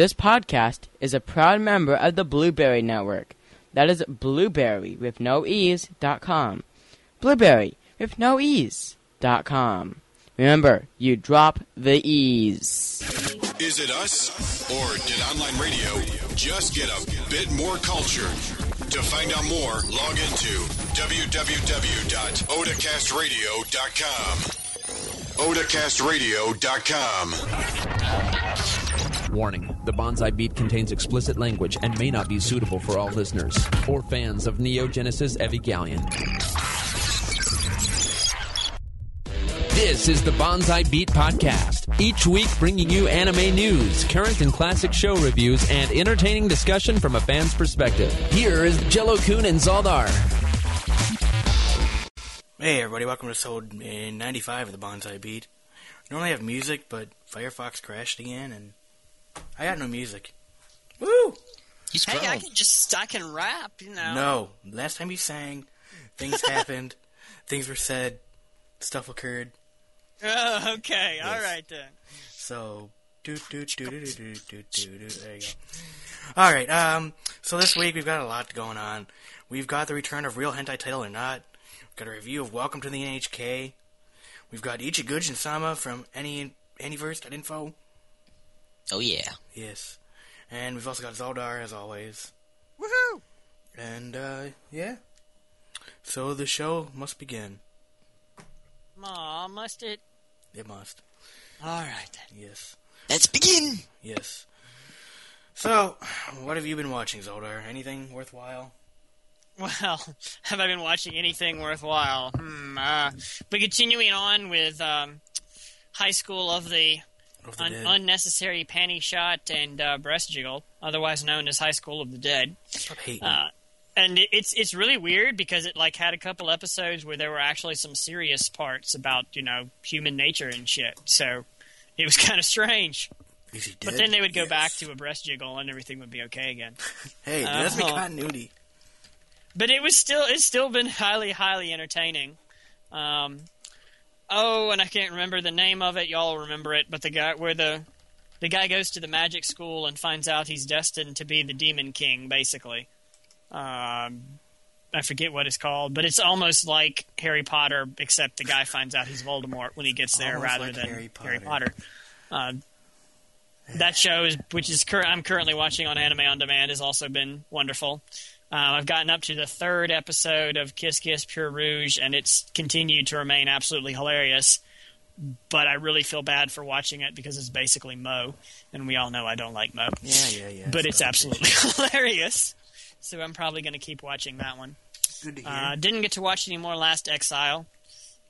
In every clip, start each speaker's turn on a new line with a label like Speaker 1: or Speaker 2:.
Speaker 1: This podcast is a proud member of the Blueberry Network. That is blueberry with no ease dot com. Blueberry with no ease dot com. Remember, you drop the ease.
Speaker 2: Is it us? Or did online radio just get a bit more culture? To find out more, log into www.odacastradio.com. odacastradio.com.
Speaker 3: Warning the Bonsai Beat contains explicit language and may not be suitable for all listeners or fans of Neon Genesis Evangelion. This is the Bonsai Beat Podcast. Each week, bringing you anime news, current and classic show reviews, and entertaining discussion from a fan's perspective. Here is Jello Kun and Zaldar.
Speaker 4: Hey everybody, welcome to episode uh, 95 of the Bonsai Beat. Normally I have music, but Firefox crashed again, and I got no music. Woo!
Speaker 5: He's hey, I can just I can rap, you know.
Speaker 4: No, last time you sang, things happened, things were said, stuff occurred.
Speaker 5: Oh, okay, yes. all right then.
Speaker 4: So, do do do do do do do do. There you go. All right. Um. So this week we've got a lot going on. We've got the return of Real Hentai Title or Not. We've got a review of Welcome to the NHK. We've got Ecchi Goujinsama from Any Aniverse.info.
Speaker 5: Oh yeah.
Speaker 4: Yes. And we've also got Zaldar as always.
Speaker 5: Woohoo!
Speaker 4: And uh, yeah. So the show must begin.
Speaker 5: Aw, must it?
Speaker 4: It must.
Speaker 5: All right then.
Speaker 4: Yes.
Speaker 5: Let's begin.
Speaker 4: Yes. So, what have you been watching, Zaldar? Anything worthwhile?
Speaker 5: Well, have I been watching anything worthwhile? Hmm. Uh, but continuing on with um, High School of the,
Speaker 4: Of the
Speaker 5: un-. Unnecessary Panty Shot and uh, Breast Jiggle, otherwise known as High School of the Dead. Uh, and it- it's it's really weird because it like had a couple episodes where there were actually some serious parts about you know human nature and shit. So it was kind of strange. But then they would go
Speaker 4: Yes.
Speaker 5: back to a breast jiggle and everything would be okay again.
Speaker 4: Hey, to be
Speaker 5: Uh-huh.
Speaker 4: continuity.
Speaker 5: But it was still it's still been highly highly entertaining. Um, oh, and I can't remember the name of it. Y'all remember it? But the guy where the the guy goes to the magic school and finds out he's destined to be the demon king, basically. Um, I forget what it's called, but it's almost like Harry Potter, except the guy finds out he's Voldemort when he gets there,
Speaker 4: Almost
Speaker 5: rather
Speaker 4: like
Speaker 5: than
Speaker 4: Harry
Speaker 5: Harry
Speaker 4: Potter.
Speaker 5: Potter. Uh, that show, is, which is cur- I'm currently watching on Anime on Demand, has also been wonderful. Um, I've gotten up to the third episode of Kiss Kiss Pure Rouge, and it's continued to remain absolutely hilarious. But I really feel bad for watching it because it's basically Moe, and we all know I don't like Moe.
Speaker 4: Yeah, yeah, yeah.
Speaker 5: but it's
Speaker 4: Stop
Speaker 5: absolutely hilarious. So I'm probably going to keep watching that one.
Speaker 4: Good to hear.
Speaker 5: Uh, didn't get to watch any more Last Exile,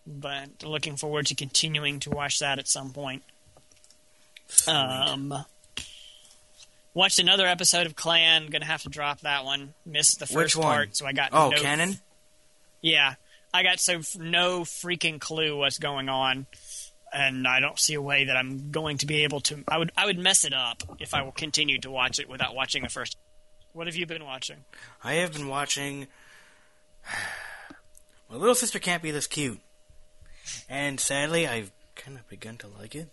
Speaker 5: but looking forward to continuing to watch that at some point. Um, watched another episode of Clan. Gonna have to drop that one. Missed the first part, so I got
Speaker 4: oh,
Speaker 5: no,
Speaker 4: canon.
Speaker 5: Yeah, I got so f- no freaking clue what's going on, and I don't see a way that I'm going to be able to. I would I would mess it up if I will continue to watch it without watching the first. What have you been watching?
Speaker 4: I have been watching. My little sister can't be this cute, and sadly, I've kind of begun to like it.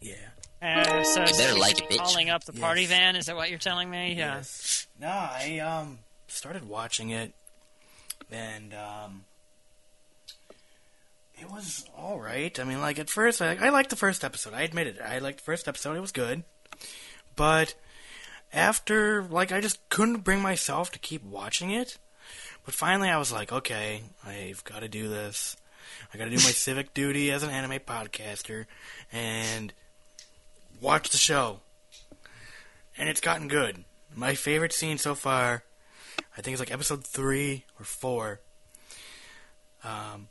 Speaker 4: Yeah.
Speaker 5: Uh, so
Speaker 6: You better like it, bitch.
Speaker 5: calling up the party
Speaker 4: Yes.
Speaker 5: van. Is that what you're telling me? Yeah.
Speaker 4: Yes. No, I um started watching it, and um, it was all right. I mean, like at first, I, I liked the first episode. I admit it. I liked the first episode. It was good, but after, like, I just couldn't bring myself to keep watching it. But finally, I was like, okay, I've got to do this. I got to do my civic duty as an anime podcaster and watch the show and it's gotten good. My favorite scene so far, I think it's like episode three or four. Um,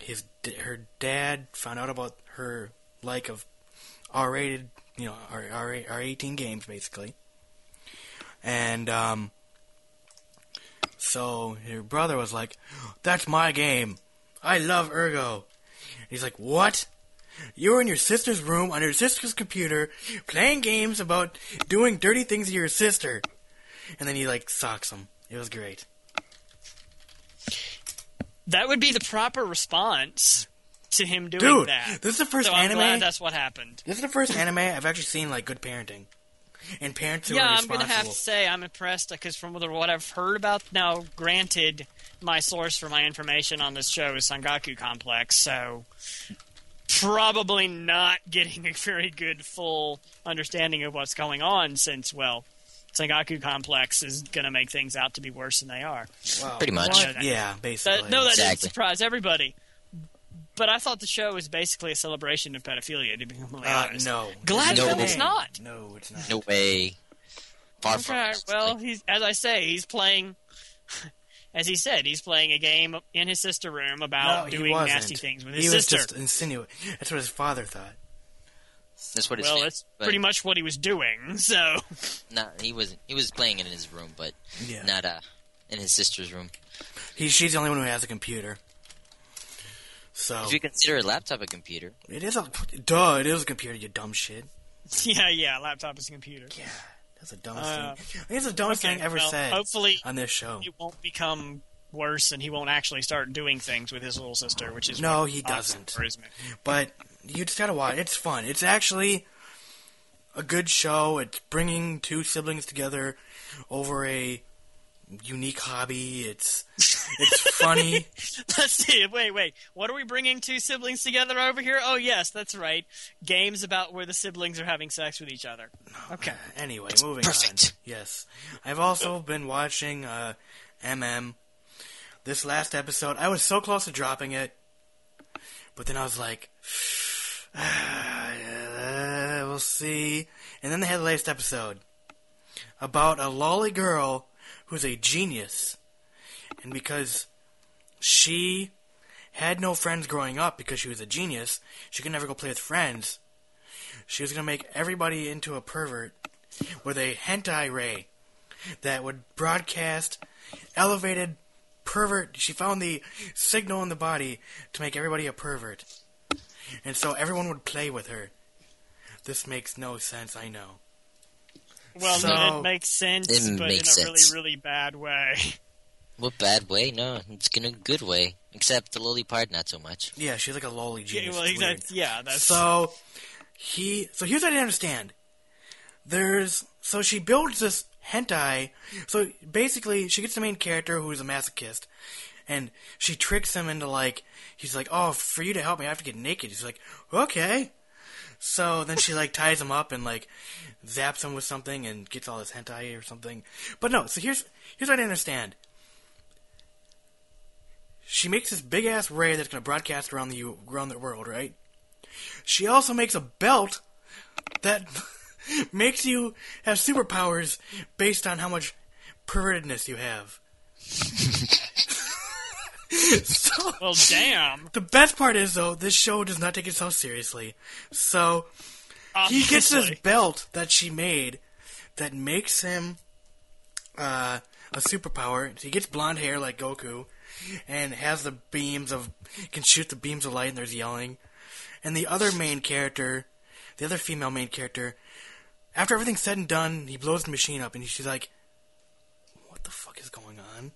Speaker 4: his her dad found out about her like of R-rated, you know, R R R eighteen games basically, and um, so her brother was like, "That's my game. I love Eroge." He's like, "What?" You were in your sister's room on your sister's computer playing games about doing dirty things to your sister. And then he like socks him. It was great.
Speaker 5: That would be the proper response to him doing
Speaker 4: Dude,
Speaker 5: that.
Speaker 4: this is the first
Speaker 5: so I'm
Speaker 4: anime.
Speaker 5: glad that's what happened.
Speaker 4: This is the first anime I've actually seen like good parenting, and parents who
Speaker 5: yeah,
Speaker 4: are
Speaker 5: I'm gonna have to say I'm impressed because from what I've heard about now, granted, my source for my information on this show is Sankaku Complex, so probably not getting a very good full understanding of what's going on since well. Sankaku Complex is going to make things out to be worse than they are.
Speaker 4: Wow.
Speaker 6: Pretty much.
Speaker 5: What?
Speaker 4: Yeah, basically.
Speaker 5: That, no, that didn't surprise everybody. But I thought the show was basically a celebration of pedophilia, to be completely
Speaker 4: uh,
Speaker 5: honest.
Speaker 4: no.
Speaker 5: Glad
Speaker 6: No.
Speaker 5: no. it's not.
Speaker 4: No, it's not.
Speaker 6: No way. Far from
Speaker 5: Okay,
Speaker 6: it.
Speaker 5: well,
Speaker 6: Like,
Speaker 5: he's as I say, he's playing. As he said, he's playing a game in his sister room about
Speaker 4: he
Speaker 5: doing
Speaker 4: wasn't.
Speaker 5: nasty things with his
Speaker 4: he
Speaker 5: his
Speaker 4: was just insinuating. That's what his father thought.
Speaker 6: that's what it's.
Speaker 5: well, that's
Speaker 6: but
Speaker 5: pretty much what he was doing. So,
Speaker 6: Not he was he was playing it in his room, but
Speaker 4: Yeah.
Speaker 6: not uh in his sister's room.
Speaker 4: He, she's the only one who has a computer. So
Speaker 6: If you consider a laptop a computer,
Speaker 4: it is a duh. It is a computer. You dumb shit.
Speaker 5: yeah, yeah, laptop is a computer.
Speaker 4: Yeah, that's the dumbest
Speaker 5: Uh,
Speaker 4: thing. I think it's the dumbest
Speaker 5: Okay,
Speaker 4: thing ever
Speaker 5: well,
Speaker 4: said
Speaker 5: Hopefully,
Speaker 4: on this show.
Speaker 5: it won't become worse, and he won't actually start doing things with his little sister, which is
Speaker 4: No, he doesn't. But you just gotta watch. It's fun. It's actually a good show. It's bringing two siblings together over a unique hobby. It's it's funny.
Speaker 5: Let's see. Wait, wait. What are we bringing two siblings together over here? Oh, yes, that's right. Games about where the siblings are having sex with each other. Okay.
Speaker 4: Anyway, moving
Speaker 6: perfect.
Speaker 4: on. Yes, I've also been watching uh, MM. This last episode, I was so close to dropping it, but then I was like, uh, "We'll see." And then they had the latest episode about a lolly girl who's a genius, and because she had no friends growing up because she was a genius, she could never go play with friends. She was gonna make everybody into a pervert with a hentai ray that would broadcast elevated pervert. She found the signal in the body to make everybody a pervert, and so everyone would play with her. This makes no sense. I know.
Speaker 5: Well,
Speaker 4: So-
Speaker 5: it makes sense,
Speaker 6: It
Speaker 5: but
Speaker 6: makes
Speaker 5: in a
Speaker 6: sense.
Speaker 5: really, really bad way.
Speaker 6: what bad way? No, it's in a good way. Except the lowly part, not so much.
Speaker 4: Yeah, she's like a lolly
Speaker 5: Yeah,
Speaker 4: genius.
Speaker 5: well,
Speaker 4: It's weird.
Speaker 5: that's, yeah, that's
Speaker 4: So he so here's what I didn't understand. There's so she builds this hentai. So basically, she gets the main character who's a masochist, and she tricks him into like he's like, oh, for you to help me, I have to get naked. He's like, okay. So then she like ties him up and like zaps him with something and gets all this hentai or something. But no, so here's here's what I understand. She makes this big ass ray that's gonna broadcast around the around the world, right? She also makes a belt that makes you have superpowers based on how much pervertedness you have. so
Speaker 5: well, damn.
Speaker 4: the best part is though, this show does not take itself seriously. So he gets this belt that she made that makes him uh, a superpower. He gets blonde hair like Goku, and has the beams of can shoot the beams of light. And there's yelling. And the other main character, the other female main character, after everything's said and done, he blows the machine up, and she's like, "What the fuck is going on?"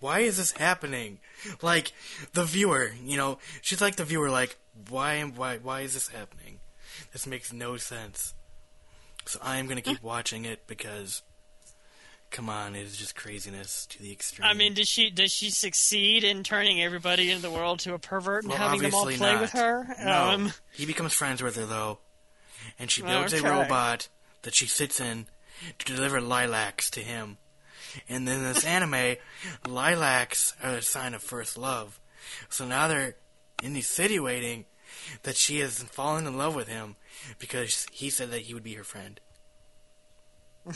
Speaker 4: Why is this happening? Like the viewer, you know, she's like the viewer, like, why am why why is this happening? This makes no sense. So I am gonna keep watching it because, come on, it is just craziness to the extreme.
Speaker 5: I mean, does she does she succeed in turning everybody in the world to a pervert and
Speaker 4: Well,
Speaker 5: having them all play
Speaker 4: not.
Speaker 5: with her?
Speaker 4: No,
Speaker 5: Um,
Speaker 4: he becomes friends with her though, and she builds a robot that she sits in to deliver lilacs to him. And then this anime, lilacs are a sign of first love. So now they're insinuating that she has fallen in love with him because he said that he would be her friend.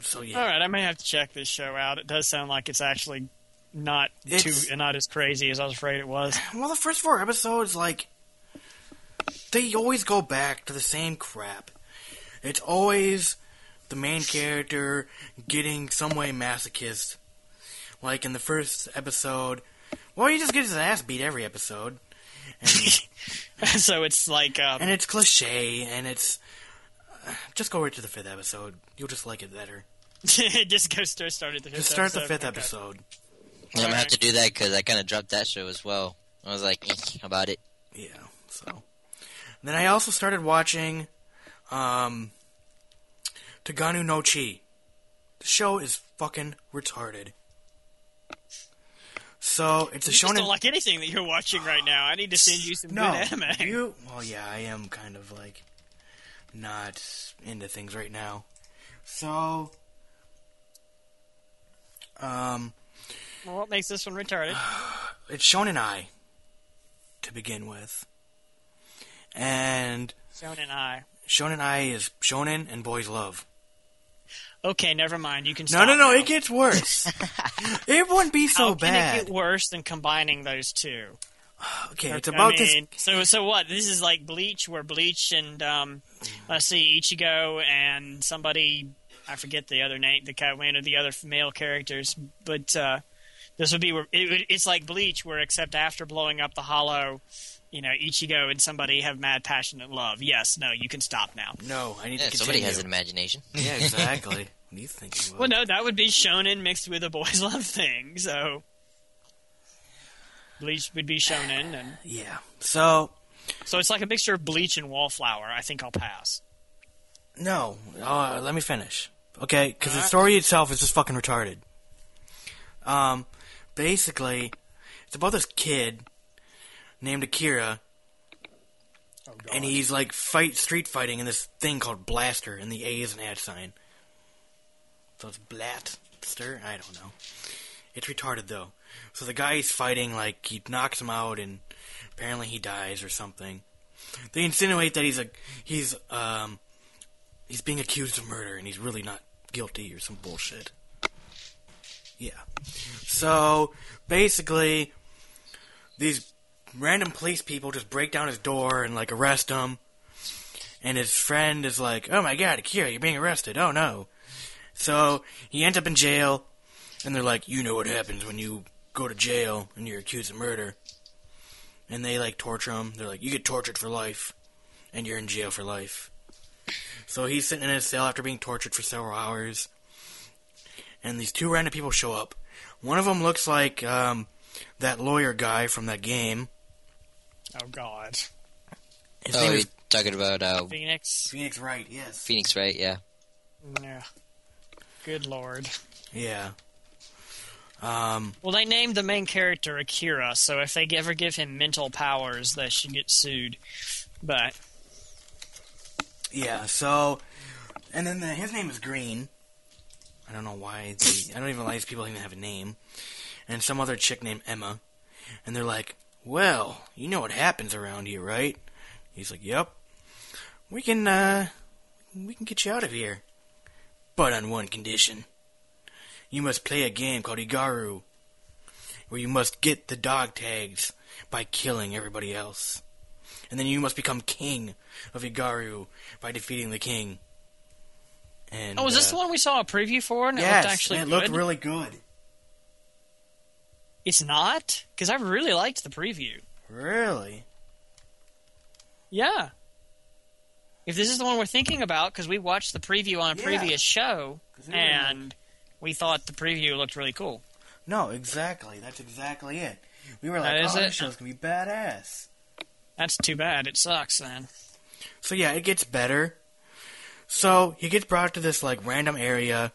Speaker 4: So yeah,
Speaker 5: all right, I may have to check this show out. It does sound like it's actually not
Speaker 4: It's-
Speaker 5: too not as crazy as I was afraid it was.
Speaker 4: Well, the first four episodes, like, they always go back to the same crap. It's always the main character getting some way masochist. Like in the first episode, well, he just gets his ass beat every episode, and,
Speaker 5: so it's like um,
Speaker 4: and it's cliche, and it's uh, just go right to the fifth episode. You'll just like it better.
Speaker 5: just go start start at the fifth
Speaker 4: Just start the
Speaker 5: episode.
Speaker 4: fifth
Speaker 5: Okay.
Speaker 4: episode.
Speaker 6: I'm gonna have to do that because I kind of dropped that show as well. I was like, eh, about it.
Speaker 4: Yeah. So then I also started watching um Togainu no Chi. The show is fucking retarded. So it's a
Speaker 5: You
Speaker 4: shonen.
Speaker 5: don't like anything that you're watching right now. I need to send you some
Speaker 4: no,
Speaker 5: good anime.
Speaker 4: you. Well, yeah, I am kind of like not into things right now. So, um,
Speaker 5: Well, what makes this one retarded?
Speaker 4: it's Shonen Ai to begin with, and
Speaker 5: Shonen I.
Speaker 4: Shonen Ai is shonen and boys love.
Speaker 5: Okay, never mind. You can
Speaker 4: No,
Speaker 5: stop.
Speaker 4: no, no,
Speaker 5: now.
Speaker 4: it gets worse. it wouldn't be so
Speaker 5: How can
Speaker 4: bad.
Speaker 5: it get worse than combining those two?
Speaker 4: okay, it's
Speaker 5: I
Speaker 4: about this.
Speaker 5: So, so what? This is like Bleach, where Bleach and um, let's see, Ichigo and somebody I forget the other name, the one of the other male characters, but uh, this would be where it, it's like Bleach, where except after blowing up the Hollow, you know, Ichigo and somebody have mad passionate love. Yes, no, you can stop now.
Speaker 4: No, I need
Speaker 6: Yeah,
Speaker 4: to continue.
Speaker 6: somebody has an imagination.
Speaker 4: Yeah, exactly. what are you thinking?
Speaker 5: Well, no, that would be shonen mixed with a boys' love thing. So Bleach would be shonen, and
Speaker 4: Yeah. So
Speaker 5: so it's like a mixture of Bleach and Wallflower. I think I'll pass.
Speaker 4: No, uh, let me finish. Okay, because the story itself is just fucking retarded. Um, basically, it's about this kid named Akira, and he's like fight street fighting in this thing called Blaster, and the A is an ad sign. So it's Blaster. I don't know. It's retarded though. So the guy he's fighting, like he knocks him out, and apparently he dies or something. They insinuate that he's a he's um he's being accused of murder and he's really not guilty or some bullshit. Yeah. So basically, these random police people just break down his door and like arrest him. And his friend is like, "Oh my God, Akira, you're being arrested! Oh no!" So he ends up in jail, and they're like, "You know what happens when you go to jail and you're accused of murder." And they like torture him. They're like, "You get tortured for life, and you're in jail for life." So he's sitting in his cell after being tortured for several hours, and these two random people show up. One of them looks like um, that lawyer guy from that game.
Speaker 5: Oh God,
Speaker 4: His
Speaker 6: oh,
Speaker 4: name
Speaker 6: you're
Speaker 4: is
Speaker 6: talking about uh,
Speaker 5: Phoenix.
Speaker 4: Phoenix Wright. Yes.
Speaker 6: Phoenix, right? Yeah.
Speaker 5: Yeah. Good lord.
Speaker 4: Yeah. Um.
Speaker 5: Well, they named the main character Akira, so if they ever give him mental powers, they should get sued. But
Speaker 4: Yeah. So, and then the, his name is Green. I don't know why. They, I don't even like these people even have a name. And some other chick named Emma, and they're like, "Well, you know what happens around here, right?" He's like, "Yep. We can, uh, we can get you out of here, but on one condition. You must play a game called Igura, where you must get the dog tags by killing everybody else." and then you must become king of Igura by defeating the king. And
Speaker 5: oh, was this
Speaker 4: uh,
Speaker 5: the one we saw a preview for? And it looked actually
Speaker 4: it
Speaker 5: good.
Speaker 4: looked really good.
Speaker 5: It's not because I really liked the preview.
Speaker 4: Really?
Speaker 5: Yeah. If this is the one we're thinking about, because we watched the preview on a
Speaker 4: Yeah.
Speaker 5: previous show, and we thought the preview looked really cool.
Speaker 4: No, exactly. That's exactly it. We were like, "Oh,
Speaker 5: it?
Speaker 4: this show's gonna be badass."
Speaker 5: That's too bad. It sucks then.
Speaker 4: So yeah, it gets better. So he gets brought to this like random area,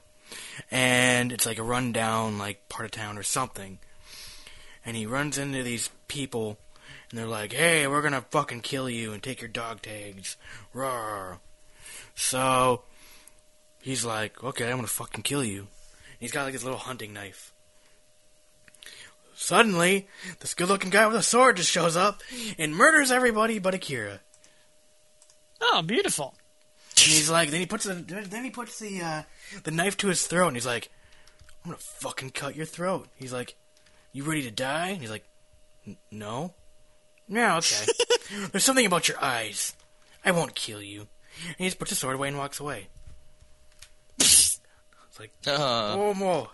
Speaker 4: and it's like a rundown like part of town or something. And he runs into these people, and they're like, "Hey, we're gonna fucking kill you and take your dog tags." Roar. So he's like, "Okay, I'm gonna fucking kill you." And he's got like his little hunting knife. Suddenly, this good-looking guy with a sword just shows up and murders everybody but Akira.
Speaker 5: Oh, beautiful.
Speaker 4: And he's like, then he puts the then he puts the uh, the knife to his throat, and he's like, "I'm gonna fucking cut your throat." He's like, "You ready to die?" And he's like, no. "No." Okay. There's something about your eyes. I won't kill you. And he just puts his sword away and walks away. It's like,
Speaker 6: Uh,
Speaker 4: oh more.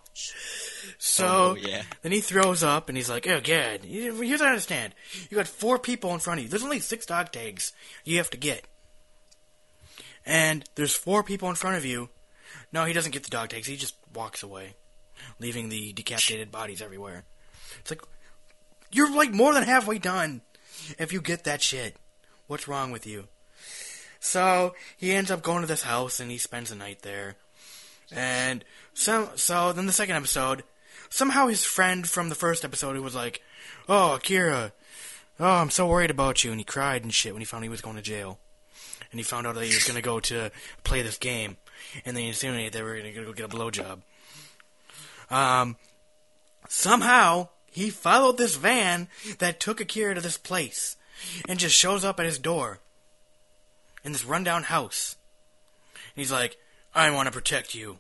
Speaker 4: So
Speaker 6: Oh, yeah.
Speaker 4: then he throws up and he's like, "Oh god." Here's what I understand: you got four people in front of you. There's only six dog tags you have to get, and there's four people in front of you. No, he doesn't get the dog tags. He just walks away, leaving the decapitated bodies everywhere. It's like, You're like more than halfway done. If you get that shit, what's wrong with you? So he ends up going to this house and he spends the night there. And so, so then the second episode, somehow his friend from the first episode who was like, "Oh, Akira, oh, I'm so worried about you," and he cried and shit when he found he was going to jail, and he found out that he was gonna go to play this game, and they insinuated they were gonna go get a blowjob. Um, somehow he followed this van that took Akira to this place, and just shows up at his door in this rundown house. And he's like, I want to protect you,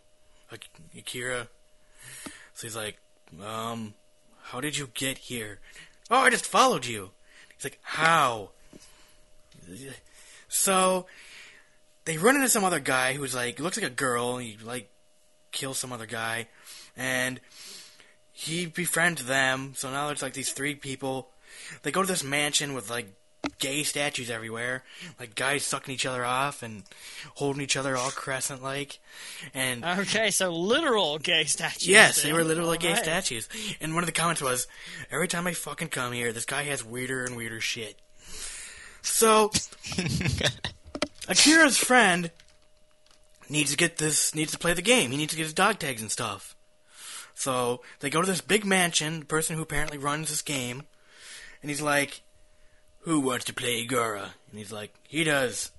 Speaker 4: Akira. So he's like, um, how did you get here? Oh, I just followed you. He's like, how? So they run into some other guy who's like, looks like a girl. He like kills some other guy, and he befriends them. So now there's like these three people. They go to this mansion with like gay statues everywhere, like guys sucking each other off and holding each other all crescent like. And
Speaker 5: Okay, so literal gay statues.
Speaker 4: yes, they were literally gay
Speaker 5: Alright.
Speaker 4: statues. And one of the comments was, "Every time I fucking come here, this guy has weirder and weirder shit." So Akira's friend needs to get this needs to play the game. He needs to get his dog tags and stuff. So they go to this big mansion, the person who apparently runs this game, and he's like, Who wants to play Igura? And he's like, He does.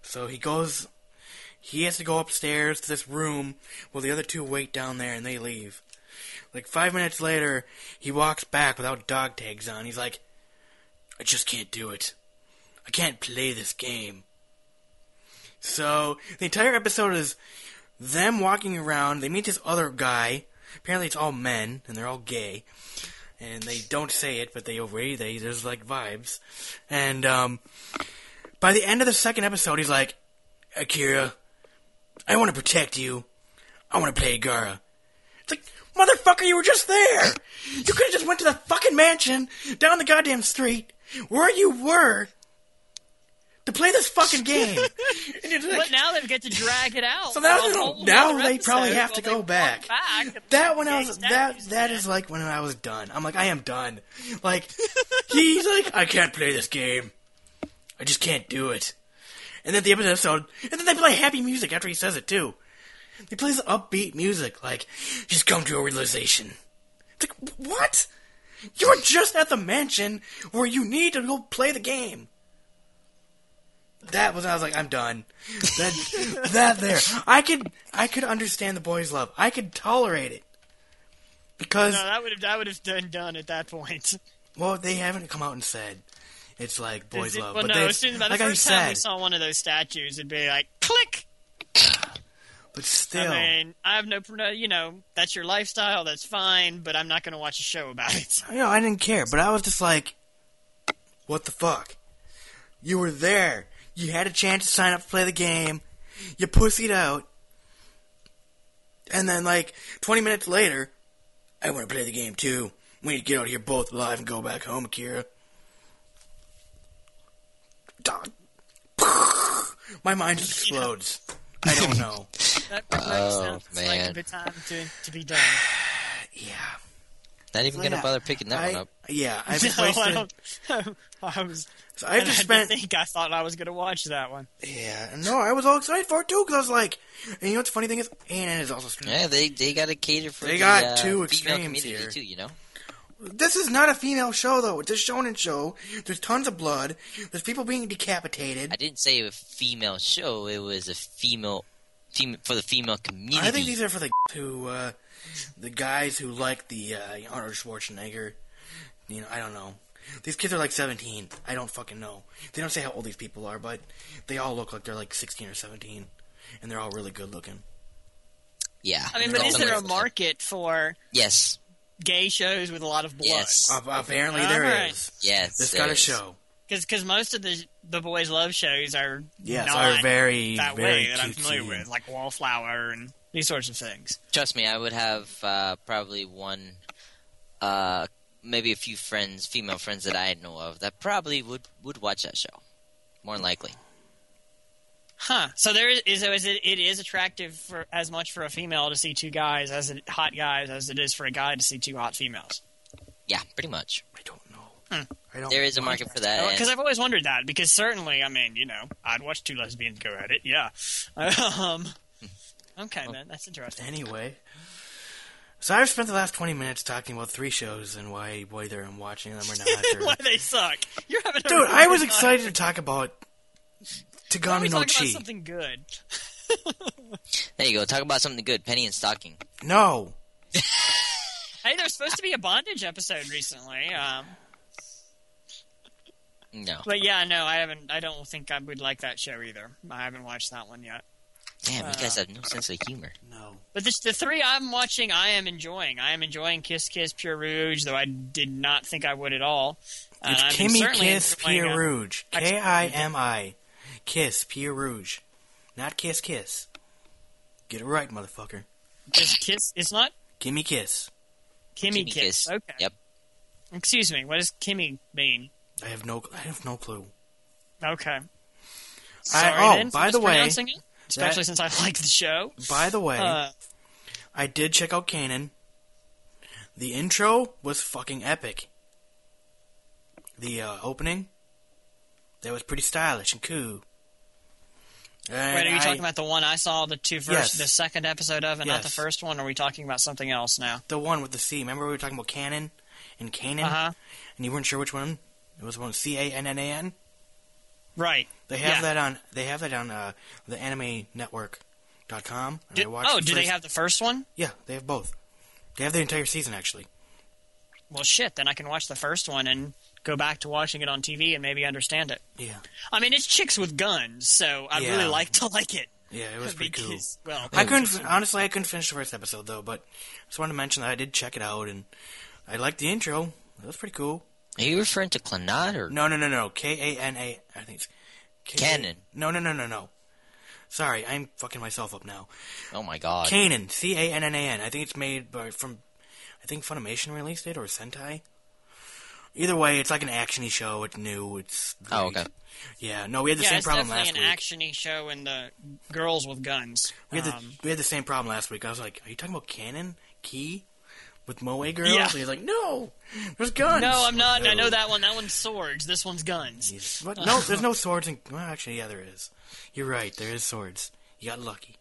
Speaker 4: So he goes he has to go upstairs to this room while the other two wait down there and they leave. Like five minutes later, he walks back without dog tags on. He's like, I just can't do it. I can't play this game. So the entire episode is them walking around. They meet this other guy. Apparently, it's all men and they're all gay, and they don't say it, but they already they there's like vibes. And um, by the end of the second episode, he's like, Akira, I want to protect you. I want to play Gara. It's like, motherfucker, you were just there. You could have just went to the fucking mansion down the goddamn street where you were to play this fucking game. and you're like,
Speaker 5: But now they get to drag it out.
Speaker 4: So now
Speaker 5: for
Speaker 4: they don't- now
Speaker 5: other
Speaker 4: they probably have to go back.
Speaker 5: back.
Speaker 4: that when I was that
Speaker 5: statues
Speaker 4: that
Speaker 5: again.
Speaker 4: is like when I was done. I'm like I am done. Like he's like I can't play this game. I just can't do it. And then the episode, and then they play happy music after he says it too. They play this upbeat music like just come to a realization. It's like what? You're just at the mansion where you need to go play the game. That was I was like I'm done. That that there. I could I could understand the boys' love. I could tolerate it. Because
Speaker 5: No, that would have that would have been done at that point.
Speaker 4: well, they haven't come out and said it's like boys'
Speaker 5: It-
Speaker 4: love.
Speaker 5: well,
Speaker 4: but
Speaker 5: no,
Speaker 4: they,
Speaker 5: as soon as by the
Speaker 4: like I
Speaker 5: first time we saw one of those statues, it'd be like click.
Speaker 4: but still,
Speaker 5: I mean, I have no, no, you know, that's your lifestyle. That's fine, but I'm not going to watch a show about it.
Speaker 4: you know, I didn't care. But I was just like, what the fuck? You were there. You had a chance to sign up to play the game. You pussied out. And then, like, 20 minutes later, I want to play the game too. We need to get out of here both alive and go back home, Akira. Dog. My mind just explodes. I don't know.
Speaker 5: That, that
Speaker 6: Oh,
Speaker 5: sounds like
Speaker 6: man.
Speaker 5: a good time to, to be done.
Speaker 4: Yeah.
Speaker 6: Not even gonna bother picking that
Speaker 4: I,
Speaker 6: one up.
Speaker 4: Yeah, I've
Speaker 5: No, I
Speaker 4: wasted.
Speaker 5: don't. I was.
Speaker 4: so I've
Speaker 5: I
Speaker 4: just
Speaker 5: had
Speaker 4: spent.
Speaker 5: to think I thought I was going to watch that one.
Speaker 4: Yeah, no, I was all excited for it too because I was like, and you know what's the funny thing is, ANN is also streaming.
Speaker 6: Yeah, they they got to cater for
Speaker 4: They
Speaker 6: the,
Speaker 4: got
Speaker 6: uh,
Speaker 4: two
Speaker 6: female
Speaker 4: extremes
Speaker 6: community
Speaker 4: here.
Speaker 6: too. You know.
Speaker 4: This is not a female show though. It's a shonen show. There's tons of blood. There's people being decapitated.
Speaker 6: I didn't say a female show. It was a female, fem- for the female community.
Speaker 4: I think these are for the who, uh, the guys who like the uh, Arnold Schwarzenegger. You know, I don't know. These kids are like 17. I don't fucking know. They don't say how old these people are, but they all look like they're like 16 or 17, and they're all really good looking.
Speaker 6: yeah.
Speaker 5: I mean, but is there a market for
Speaker 6: Yes.
Speaker 5: gay shows with a lot of blood?
Speaker 6: Yes.
Speaker 4: Uh, apparently, there is.
Speaker 5: Alright.
Speaker 6: Yes.
Speaker 4: This
Speaker 6: there
Speaker 4: got a show.
Speaker 5: Because most of the the boys' love shows are
Speaker 4: Yes,
Speaker 5: not
Speaker 4: are very,
Speaker 5: that
Speaker 4: very
Speaker 5: way that I'm
Speaker 4: cutesy.
Speaker 5: familiar with, like Wallflower and these sorts of things.
Speaker 6: Trust me, I would have uh, probably one, uh, maybe a few friends, female friends that I know of that probably would would watch that show. More than likely.
Speaker 5: Huh. So there is, is, is it, it is attractive for as much for a female to see two guys as it, hot guys as it is for a guy to see two hot females.
Speaker 6: Yeah, pretty much.
Speaker 4: I don't I don't.
Speaker 6: There is a market for that.
Speaker 5: Because I've always wondered that. Because certainly, I mean, you know, I'd watch two lesbians go at it. Yeah. um, okay, man, that's interesting.
Speaker 4: Anyway, so I've spent the last twenty minutes talking about three shows and why whether I'm watching them or not. or-
Speaker 5: Why they suck? You're having a
Speaker 4: Dude,
Speaker 5: really
Speaker 4: I was
Speaker 5: time.
Speaker 4: excited to talk about
Speaker 5: Why don't we
Speaker 4: Togainu no
Speaker 5: talk about
Speaker 4: Chi.
Speaker 5: something good?
Speaker 6: there you go. Talk about something good. Penny and stocking.
Speaker 4: No,
Speaker 5: Hey, there's supposed to be a bondage episode recently. Um,
Speaker 6: No.
Speaker 5: but yeah, no, I haven't. I don't think I would like that show either. I haven't watched that one yet.
Speaker 6: Damn, you guys have no sense of humor.
Speaker 4: no.
Speaker 5: But this, the three I'm watching, I am enjoying. I am enjoying Kiss Kiss Pure Rouge, though I did not think I would at all. And
Speaker 4: It's
Speaker 5: I'm Kimi
Speaker 4: Kiss
Speaker 5: enjoying,
Speaker 4: Pure
Speaker 5: uh,
Speaker 4: Rouge. K I M I. Kiss Pure Rouge. Not Kiss Kiss. Get it right, motherfucker.
Speaker 5: Just Kiss. It's not
Speaker 4: Gimme Kiss.
Speaker 5: Kimi,
Speaker 6: Kimi
Speaker 5: Kiss.
Speaker 6: Kiss.
Speaker 5: Okay.
Speaker 6: Yep.
Speaker 5: Excuse me. What does Kimi mean?
Speaker 4: I have no I have no clue.
Speaker 5: Okay.
Speaker 4: I-
Speaker 5: Sorry,
Speaker 4: oh,
Speaker 5: then,
Speaker 4: by the way,
Speaker 5: it, especially since I like the show.
Speaker 4: By the way,
Speaker 5: Uh,
Speaker 4: I did check out Canaan. The intro was fucking epic. The uh, opening, that was pretty stylish and cool. And
Speaker 5: wait, are you
Speaker 4: I-
Speaker 5: talking about the one I saw the two first,
Speaker 4: Yes.
Speaker 5: the second episode of, and not the first one? Or are we talking about something else now?
Speaker 4: the one with the C? Remember we were talking about Kanon and Canaan,
Speaker 5: Uh huh.
Speaker 4: and you weren't sure which one. It was one C A N N A N.
Speaker 5: Right.
Speaker 4: They have
Speaker 5: Yeah.
Speaker 4: that on. They have that on uh, the Anime Network.com. And
Speaker 5: Did- oh, do they have the first one?
Speaker 4: Yeah, they have both. They have the entire season actually.
Speaker 5: Well, shit. Then I can watch the first one and go back to watching it on TV and maybe understand it.
Speaker 4: Yeah,
Speaker 5: I mean, it's chicks with guns, so I'd
Speaker 4: Yeah.
Speaker 5: really like to like it.
Speaker 4: yeah, it was pretty cool.
Speaker 5: Well,
Speaker 4: I couldn't honestly. I couldn't finish the first episode though, but I just wanted to mention that I did check it out and I liked the intro. It was pretty cool.
Speaker 6: Are you referring to Clannad or
Speaker 4: No, no, no, no. K A N A. I think it's K-
Speaker 6: Canon?
Speaker 4: No, no, no, no, no. Sorry, I'm fucking myself up now.
Speaker 6: Oh my god.
Speaker 4: Canaan. C A N N A N. I think it's made by from. I think Funimation released it or Sentai. Either way, it's like an actiony show. It's new. It's
Speaker 6: Oh, okay.
Speaker 4: Yeah, no, we had the
Speaker 5: yeah,
Speaker 4: same
Speaker 5: it's
Speaker 4: problem
Speaker 5: definitely
Speaker 4: last
Speaker 5: an
Speaker 4: week.
Speaker 5: actiony show and the girls with guns.
Speaker 4: We had, the,
Speaker 5: Um,
Speaker 4: we had the same problem last week. I was like, "Are you talking about Kanon Key with Moe girls?"
Speaker 5: Yeah.
Speaker 4: He's like, "No, there's guns."
Speaker 5: no, I'm not. I know that one. That one's swords. This one's guns.
Speaker 4: Yes. But no, there's no swords. In, well, actually, yeah, there is. You're right. There is swords. You got lucky.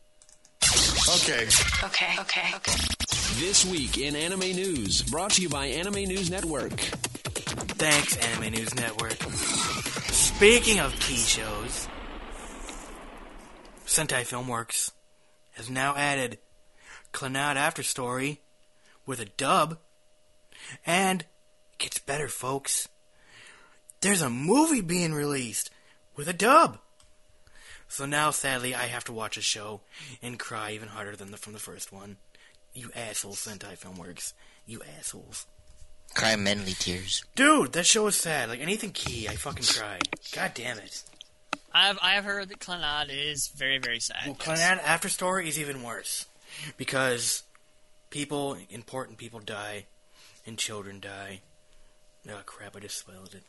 Speaker 2: Okay.
Speaker 7: Okay, okay, okay.
Speaker 3: This week in anime news, brought to you by Anime News Network.
Speaker 4: Thanks, Anime News Network. Speaking of key shows, Sentai Filmworks has now added Clannad After Story with a dub, and it gets better, folks. There's a movie being released with a dub. So now, sadly, I have to watch a show and cry even harder than the from the first one. You assholes, Sentai Filmworks. You assholes.
Speaker 6: Cry manly tears.
Speaker 4: Dude, that show is sad. Like anything key, I fucking cry. God damn it.
Speaker 5: I've I have heard that Clannad is very very sad.
Speaker 4: Well,
Speaker 5: yes.
Speaker 4: Clannad After Story is even worse because people, important people, die and children die. Oh crap! I just spoiled it.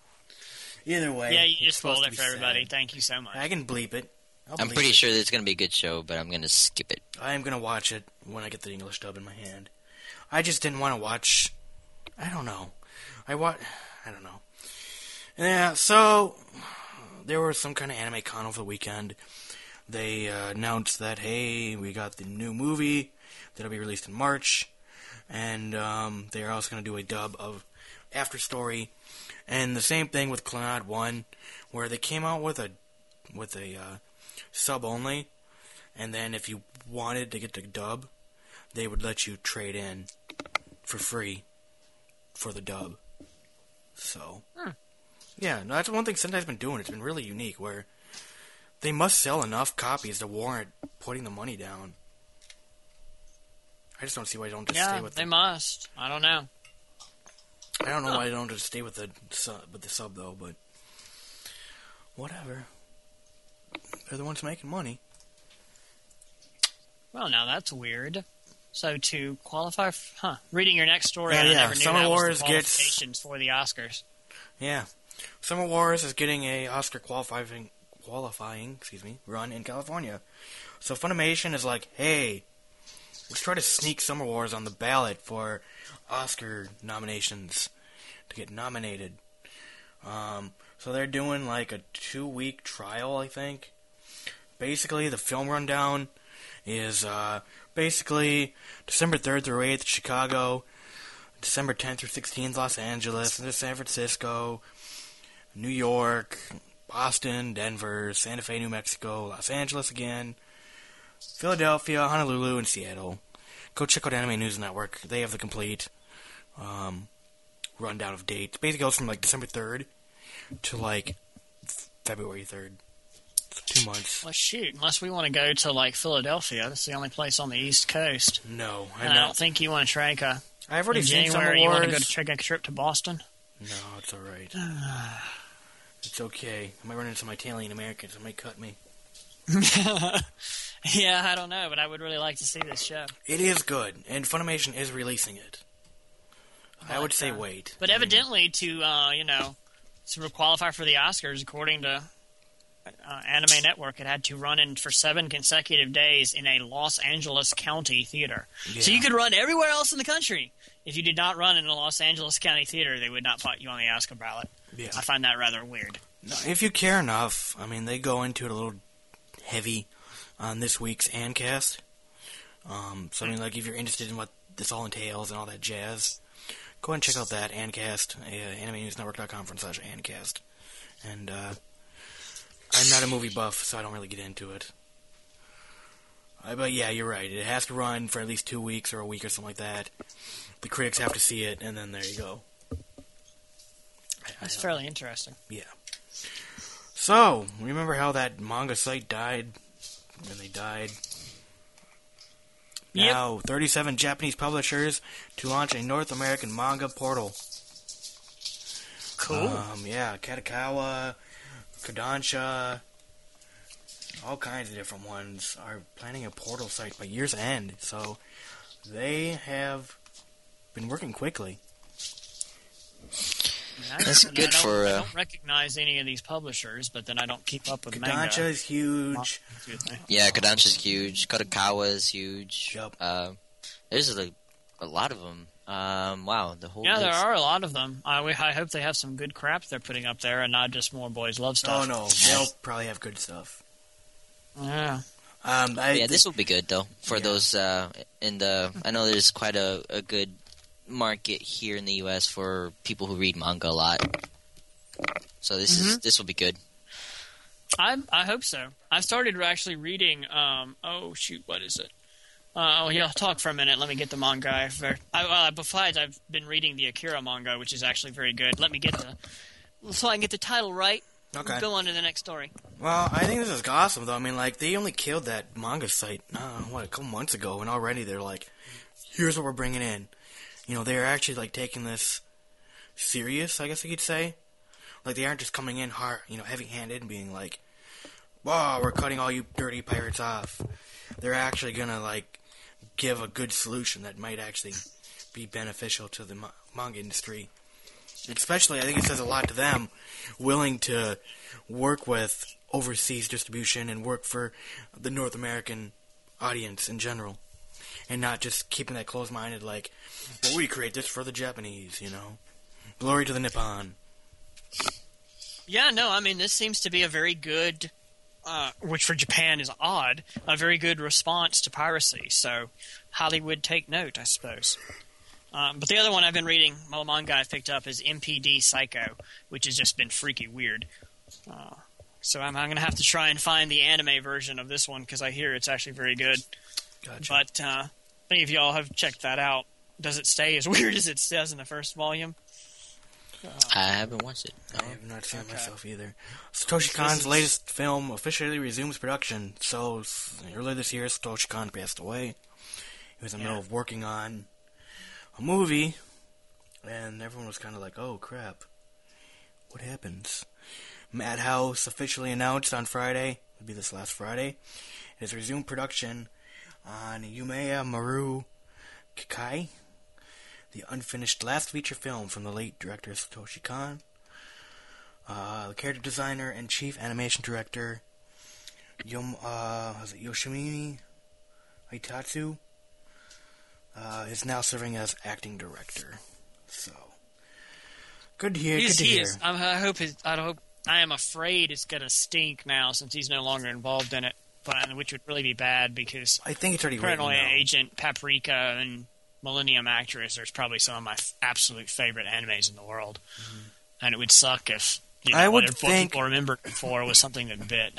Speaker 4: Either way,
Speaker 5: Yeah, you just spoiled it for everybody.
Speaker 4: sad.
Speaker 5: Thank you so much.
Speaker 4: I can bleep it. I'll
Speaker 6: I'm pretty
Speaker 4: it.
Speaker 6: sure it's gonna be a good show, but I'm gonna skip it.
Speaker 4: I am gonna watch it when I get the English dub in my hand. I just didn't want to watch. I don't know. I wa I don't know. Yeah. So there was some kind of anime con over the weekend. They uh, announced that hey, we got the new movie that'll be released in March, and um, they are also gonna do a dub of After Story, and the same thing with Clannad One, where they came out with a with a uh, sub only and then if you wanted to get the dub, they would let you trade in for free for the dub. So, yeah, no, that's one thing Sentai's been doing. It's been really unique where they must sell enough copies to warrant putting the money down. I just don't see why they don't just
Speaker 5: yeah,
Speaker 4: stay with
Speaker 5: they
Speaker 4: the.
Speaker 5: must. I don't know.
Speaker 4: I don't know why they don't just stay with the sub, with the sub though, but whatever. They're the ones making money.
Speaker 5: Well, now that's weird. So to qualify, f- huh? Reading your next story,
Speaker 4: Yeah,
Speaker 5: I
Speaker 4: yeah,
Speaker 5: never knew
Speaker 4: Summer
Speaker 5: that
Speaker 4: Wars
Speaker 5: was the
Speaker 4: gets-
Speaker 5: qualifications for the Oscars.
Speaker 4: Yeah. Summer Wars is getting a Oscar qualifying qualifying, excuse me, run in California. So Funimation is like, "Hey, let's try to sneak Summer Wars on the ballot for Oscar nominations to get nominated." Um, so they're doing like a two week trial, I think. Basically, the film rundown is uh, basically December 3rd through 8th, Chicago, December 10th through 16th, Los Angeles, San Francisco, New York, Boston, Denver, Santa Fe, New Mexico, Los Angeles again, Philadelphia, Honolulu, and Seattle. Go check out Anime News Network. They have the complete um, rundown of dates. Basically goes from like December 3rd to like February 3rd. Two months.
Speaker 5: Well, shoot, unless we want to go to like Philadelphia, that's the only place on the East Coast.
Speaker 4: No, I
Speaker 5: And I don't think you want to take a
Speaker 4: I've already
Speaker 5: in
Speaker 4: seen
Speaker 5: January. You want to go to take a trip to Boston?
Speaker 4: No, it's all right. it's okay. I might run into some Italian Americans. They might cut me.
Speaker 5: yeah, I don't know, but I would really like to see this show.
Speaker 4: It is good, and Funimation is releasing it. I would say wait.
Speaker 5: But
Speaker 4: I mean,
Speaker 5: evidently, to uh, you know, to qualify for the Oscars, according to uh, Anime Network, it had to run in for seven consecutive days in a Los Angeles County theater. So you could run everywhere else in the country. If you did not run in a Los Angeles County theater, they would not put you on the Oscar ballot.
Speaker 4: yeah.
Speaker 5: I find that rather weird.
Speaker 4: No, if you care enough, I mean, they go into it a little heavy on this week's ANNCast. Um, so I mean, like, if you're interested in what this all entails and all that jazz, go ahead and check out that ANNCast, uh, AnimeNewsNetwork.com front slash ANNCast. And uh, I'm not a movie buff, so I don't really get into it. Uh, but yeah, you're right. It has to run for at least two weeks or a week or something like that. The critics have to see it, and then there you go. I-
Speaker 5: That's fairly interesting.
Speaker 4: yeah. So, remember how that manga site died And they died?
Speaker 5: Yep.
Speaker 4: Now, 37 Japanese publishers to launch a North American manga portal.
Speaker 5: Cool.
Speaker 4: Um, yeah, Kadokawa, Kodansha, all kinds of different ones are planning a portal site by year's end. So, they have been working quickly.
Speaker 5: I-
Speaker 6: That's
Speaker 5: I
Speaker 6: good
Speaker 5: don't-
Speaker 6: for,
Speaker 5: I
Speaker 6: uh,
Speaker 5: don't recognize any of these publishers, but then I don't keep up with
Speaker 4: Kodansha
Speaker 5: manga.
Speaker 4: is huge.
Speaker 5: Excuse me.
Speaker 6: Yeah, Kodansha's huge. Kadokawa is huge.
Speaker 4: Yup.
Speaker 6: Uh, there's a, a lot of them. Um, wow, the whole
Speaker 5: Yeah, there are a lot of them. I, we, I hope they have some good crap they're putting up there, and not just more boys love stuff.
Speaker 4: Oh no, they'll probably have good stuff.
Speaker 5: Yeah.
Speaker 4: Um, I,
Speaker 6: yeah, this will be good though for
Speaker 4: Yeah.
Speaker 6: those uh, in the. I know there's quite a, a good market here in the U.S. for people who read manga a lot. So this
Speaker 5: Mm-hmm.
Speaker 6: is this will be good.
Speaker 5: I I hope so. I've started actually reading. Um. Oh shoot, what is it? Uh, oh yeah, I'll talk for a minute. Let me get the manga. I've, I, uh, besides, I've been reading the Akira manga, which is actually very good. Let me get the so I can get the title right.
Speaker 4: okay.
Speaker 5: Go on to the next story.
Speaker 4: Well, I think this is awesome, though. I mean, like, they only killed that manga site, uh, what, a couple months ago, and already they're like, here's what we're bringing in. You know, they're actually, like, taking this serious, I guess you could say. Like, they aren't just coming in hard, you know, heavy-handed and being like, "Wow, we're cutting all you dirty pirates off. They're actually gonna, like, give a good solution that might actually be beneficial to the ma- manga industry. Especially, I think it says a lot to them, willing to work with overseas distribution and work for the North American audience in general, and not just keeping that closed-minded like, well, we create this for the Japanese, you know. Glory to the Nippon.
Speaker 5: Yeah, no, I mean this seems to be a very good, uh, which for Japan is odd, a very good response to piracy. So Hollywood take note, I suppose. Um, but the other one I've been reading, well, manga I've picked up is MPD Psycho, which has just been freaky weird. Uh, so I'm, I'm going to have to try and find the anime version of this one because I hear it's actually very good.
Speaker 4: Gotcha.
Speaker 5: But uh, if any of y'all have checked that out, does it stay as weird as it says in the first volume?
Speaker 6: I haven't watched it.
Speaker 4: I have not seen it
Speaker 5: Okay.
Speaker 4: myself either. Satoshi Kon's latest film officially resumes production. So earlier this year, Satoshi Kon passed away. He was in the middle of working on a movie, and everyone was kind of like, "Oh crap, what happens?" Madhouse officially announced on Friday, it'll be this last Friday, it has resumed production on Yume Miru Kikai, the unfinished last feature film from the late director Satoshi Kon. Uh, the character designer and chief animation director Yom, uh, was it Yoshimi Itazu uh, is now serving as acting director. So Good to hear.
Speaker 5: He's,
Speaker 4: good to
Speaker 5: he
Speaker 4: hear.
Speaker 5: is. I hope. His, I hope. I am afraid it's gonna stink now since he's no longer involved in it. But which would really be bad because
Speaker 4: I think it's already written.
Speaker 5: Paranoia
Speaker 4: now.
Speaker 5: Agent, Paprika, and Millennium Actress are probably some of my f- absolute favorite animes in the world. And it would suck if you know,
Speaker 4: Mm-hmm. I would think-
Speaker 5: people remembered it for was something that bit.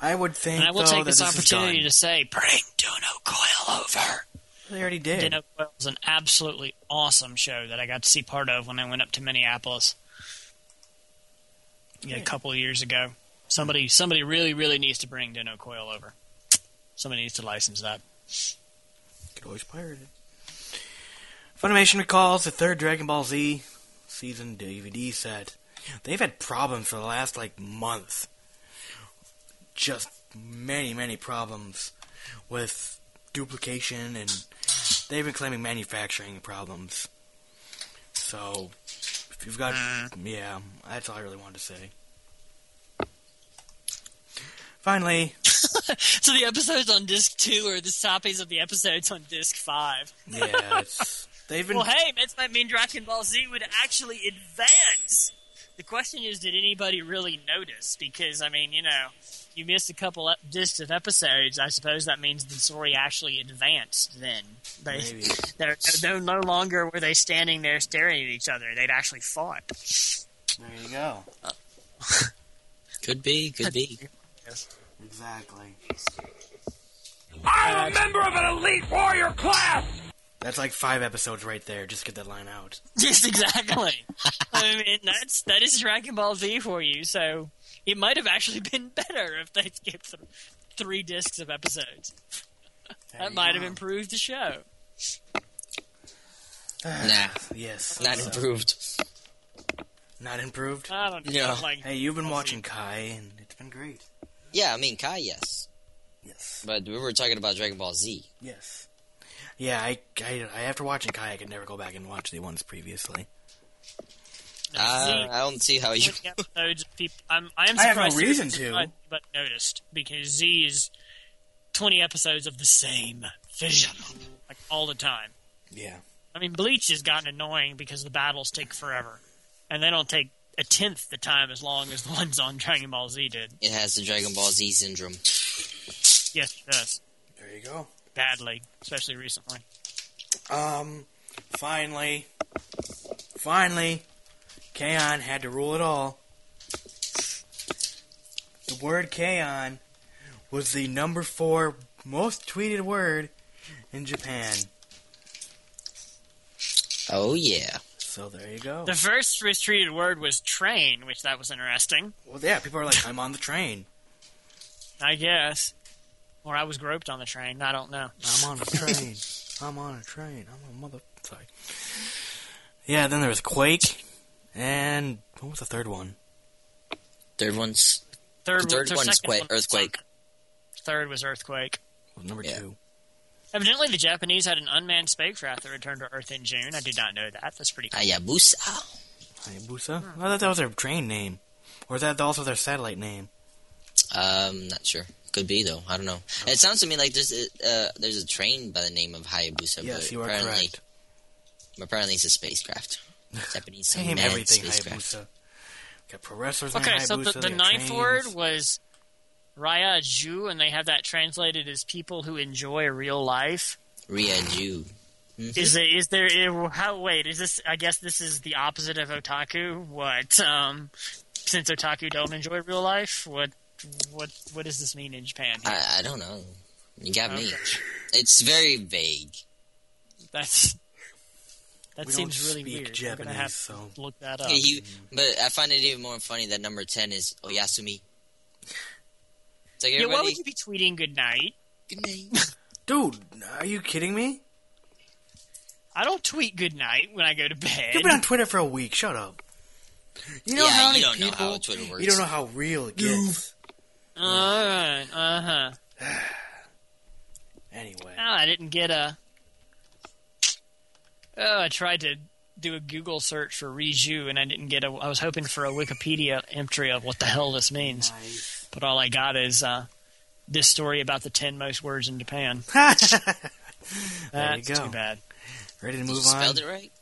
Speaker 4: I would think.
Speaker 5: And I will
Speaker 4: though,
Speaker 5: take this
Speaker 4: this
Speaker 5: opportunity to say, bring Dennou Coil over.
Speaker 4: They already did.
Speaker 5: Dennou Coil was an absolutely awesome show that I got to see part of when I went up to Minneapolis yeah, a couple of years ago. Somebody, somebody really, really needs to bring Dennou Coil over. Somebody needs to license that.
Speaker 4: Could always pirate it. Funimation recalls the third Dragon Ball Z season DVD set. They've had problems for the last like month. Just many, many problems with duplication, and they've been claiming manufacturing problems. So, if you've got, mm. yeah, that's all I really wanted to say. Finally,
Speaker 5: So the episodes on disc two are the copies of the episodes on disc five.
Speaker 4: yeah, it's they've been
Speaker 5: Well, hey, that might mean Dragon Ball Z would actually advance. The question is, did anybody really notice? Because I mean, you know, you missed a couple ep- discs of episodes. I suppose that means the story actually advanced. Then they,
Speaker 4: Maybe.
Speaker 5: they're, they're no longer were they standing there staring at each other. They'd actually fought.
Speaker 4: there you go.
Speaker 6: Could be, could be.
Speaker 4: Exactly.
Speaker 7: I'm a member of an elite warrior class!
Speaker 4: That's like five episodes right there. Just get that line out.
Speaker 5: Just exactly. I mean, that's that is Dragon Ball Z for you. So it might have actually been better if they skipped th- three discs of episodes.
Speaker 4: There
Speaker 5: That
Speaker 4: you
Speaker 5: might have improved the show.
Speaker 6: Nah,
Speaker 4: Yes.
Speaker 6: not
Speaker 4: So-
Speaker 6: improved.
Speaker 4: Not improved.
Speaker 5: I don't know.
Speaker 6: Yeah.
Speaker 5: Like,
Speaker 4: Hey, you've been watching Kai, and it's been great.
Speaker 6: Yeah, I mean Kai, yes,
Speaker 4: Yes.
Speaker 6: but we were talking about Dragon Ball Z.
Speaker 4: Yes. Yeah, I, I, I after watching Kai, I could never go back and watch the ones previously.
Speaker 6: Uh,
Speaker 5: Z,
Speaker 6: I don't see how you.
Speaker 5: episodes people. I'm, I am
Speaker 4: I have no reason to.
Speaker 5: But noticed because Z is twenty episodes of the same thing, like all the time.
Speaker 4: Yeah.
Speaker 5: I mean, Bleach has gotten annoying because the battles take forever, and they don't take a tenth the time as long as the ones on Dragon Ball Z did.
Speaker 6: It has the Dragon Ball Z syndrome.
Speaker 5: Yes, it does
Speaker 4: There you go.
Speaker 5: badly, especially recently.
Speaker 4: Um, finally, finally, Kaon had to rule it all. The word Kaon was the number four most tweeted word in Japan.
Speaker 6: Oh yeah.
Speaker 4: So there you go.
Speaker 5: The first mistreated word was train, which that was interesting,
Speaker 4: Well, yeah, people are like, I'm on the train.
Speaker 5: I guess. Or I was groped on the train. I don't know.
Speaker 4: I'm on a train. I'm on a train. I'm a mother. Sorry. Yeah, then there was Quake, and what was the third one?
Speaker 6: Third one's
Speaker 5: Third,
Speaker 6: The third
Speaker 5: the
Speaker 6: one's
Speaker 5: second
Speaker 6: Quake-
Speaker 5: one
Speaker 6: Earthquake.
Speaker 5: Third was earthquake.
Speaker 4: What was number
Speaker 6: Yeah.
Speaker 4: two?
Speaker 5: Evidently, the Japanese had an unmanned spacecraft that returned to Earth in June. I did not know that. That's pretty cool.
Speaker 6: Hayabusa.
Speaker 4: Hayabusa? I thought that was their train name. Or is that also their satellite name?
Speaker 6: Um, not sure. Could be though. I don't know. It sounds to me like there's a, uh, there's a train by the name of Hayabusa.
Speaker 4: yes,
Speaker 6: but
Speaker 4: you are
Speaker 6: apparently,
Speaker 4: correct.
Speaker 6: Apparently, it's a spacecraft. Japanese
Speaker 4: Name
Speaker 6: unmanned
Speaker 4: everything
Speaker 6: spacecraft.
Speaker 4: Hayabusa. Got pro wrestlers
Speaker 5: Okay,
Speaker 4: named
Speaker 5: so the, the ninth
Speaker 4: trains.
Speaker 5: word was Raya Ju, and they have that translated as people who enjoy real life.
Speaker 6: Ryaju.
Speaker 5: Is it? Is there? How? Wait. Is this? I guess this is the opposite of otaku. What? Um, since otaku don't enjoy real life, what? What? What does this mean in Japan?
Speaker 6: I, I don't know. You got me. It's very vague.
Speaker 5: That's that
Speaker 4: We
Speaker 5: seems
Speaker 4: don't
Speaker 5: really
Speaker 4: speak
Speaker 5: weird.
Speaker 4: Japanese,
Speaker 5: I'm gonna have
Speaker 4: so-
Speaker 5: to look that up.
Speaker 6: Yeah, you, but I find it even more funny that number ten is Oyasumi. It's like
Speaker 5: yeah, why would you be tweeting good night?
Speaker 6: Good night.
Speaker 4: Dude, are you kidding me?
Speaker 5: I don't tweet good night when I go to bed.
Speaker 4: You've been on Twitter for a week. Shut up. You know
Speaker 6: Yeah,
Speaker 4: how
Speaker 6: you
Speaker 4: many
Speaker 6: don't know
Speaker 4: people,
Speaker 6: how Twitter works.
Speaker 4: You don't know how real it gets.
Speaker 5: Uh huh.
Speaker 4: Anyway.
Speaker 5: Oh, I didn't get a. Oh, I tried to do a Google search for Riju, and I didn't get a. I was hoping for a Wikipedia entry of what the hell this means,
Speaker 4: Nice.
Speaker 5: But all I got is uh, this story about the ten most words in Japan.
Speaker 4: there you
Speaker 5: That's
Speaker 4: go.
Speaker 5: too bad.
Speaker 4: Ready to
Speaker 6: You
Speaker 4: move on?
Speaker 6: spelled it right.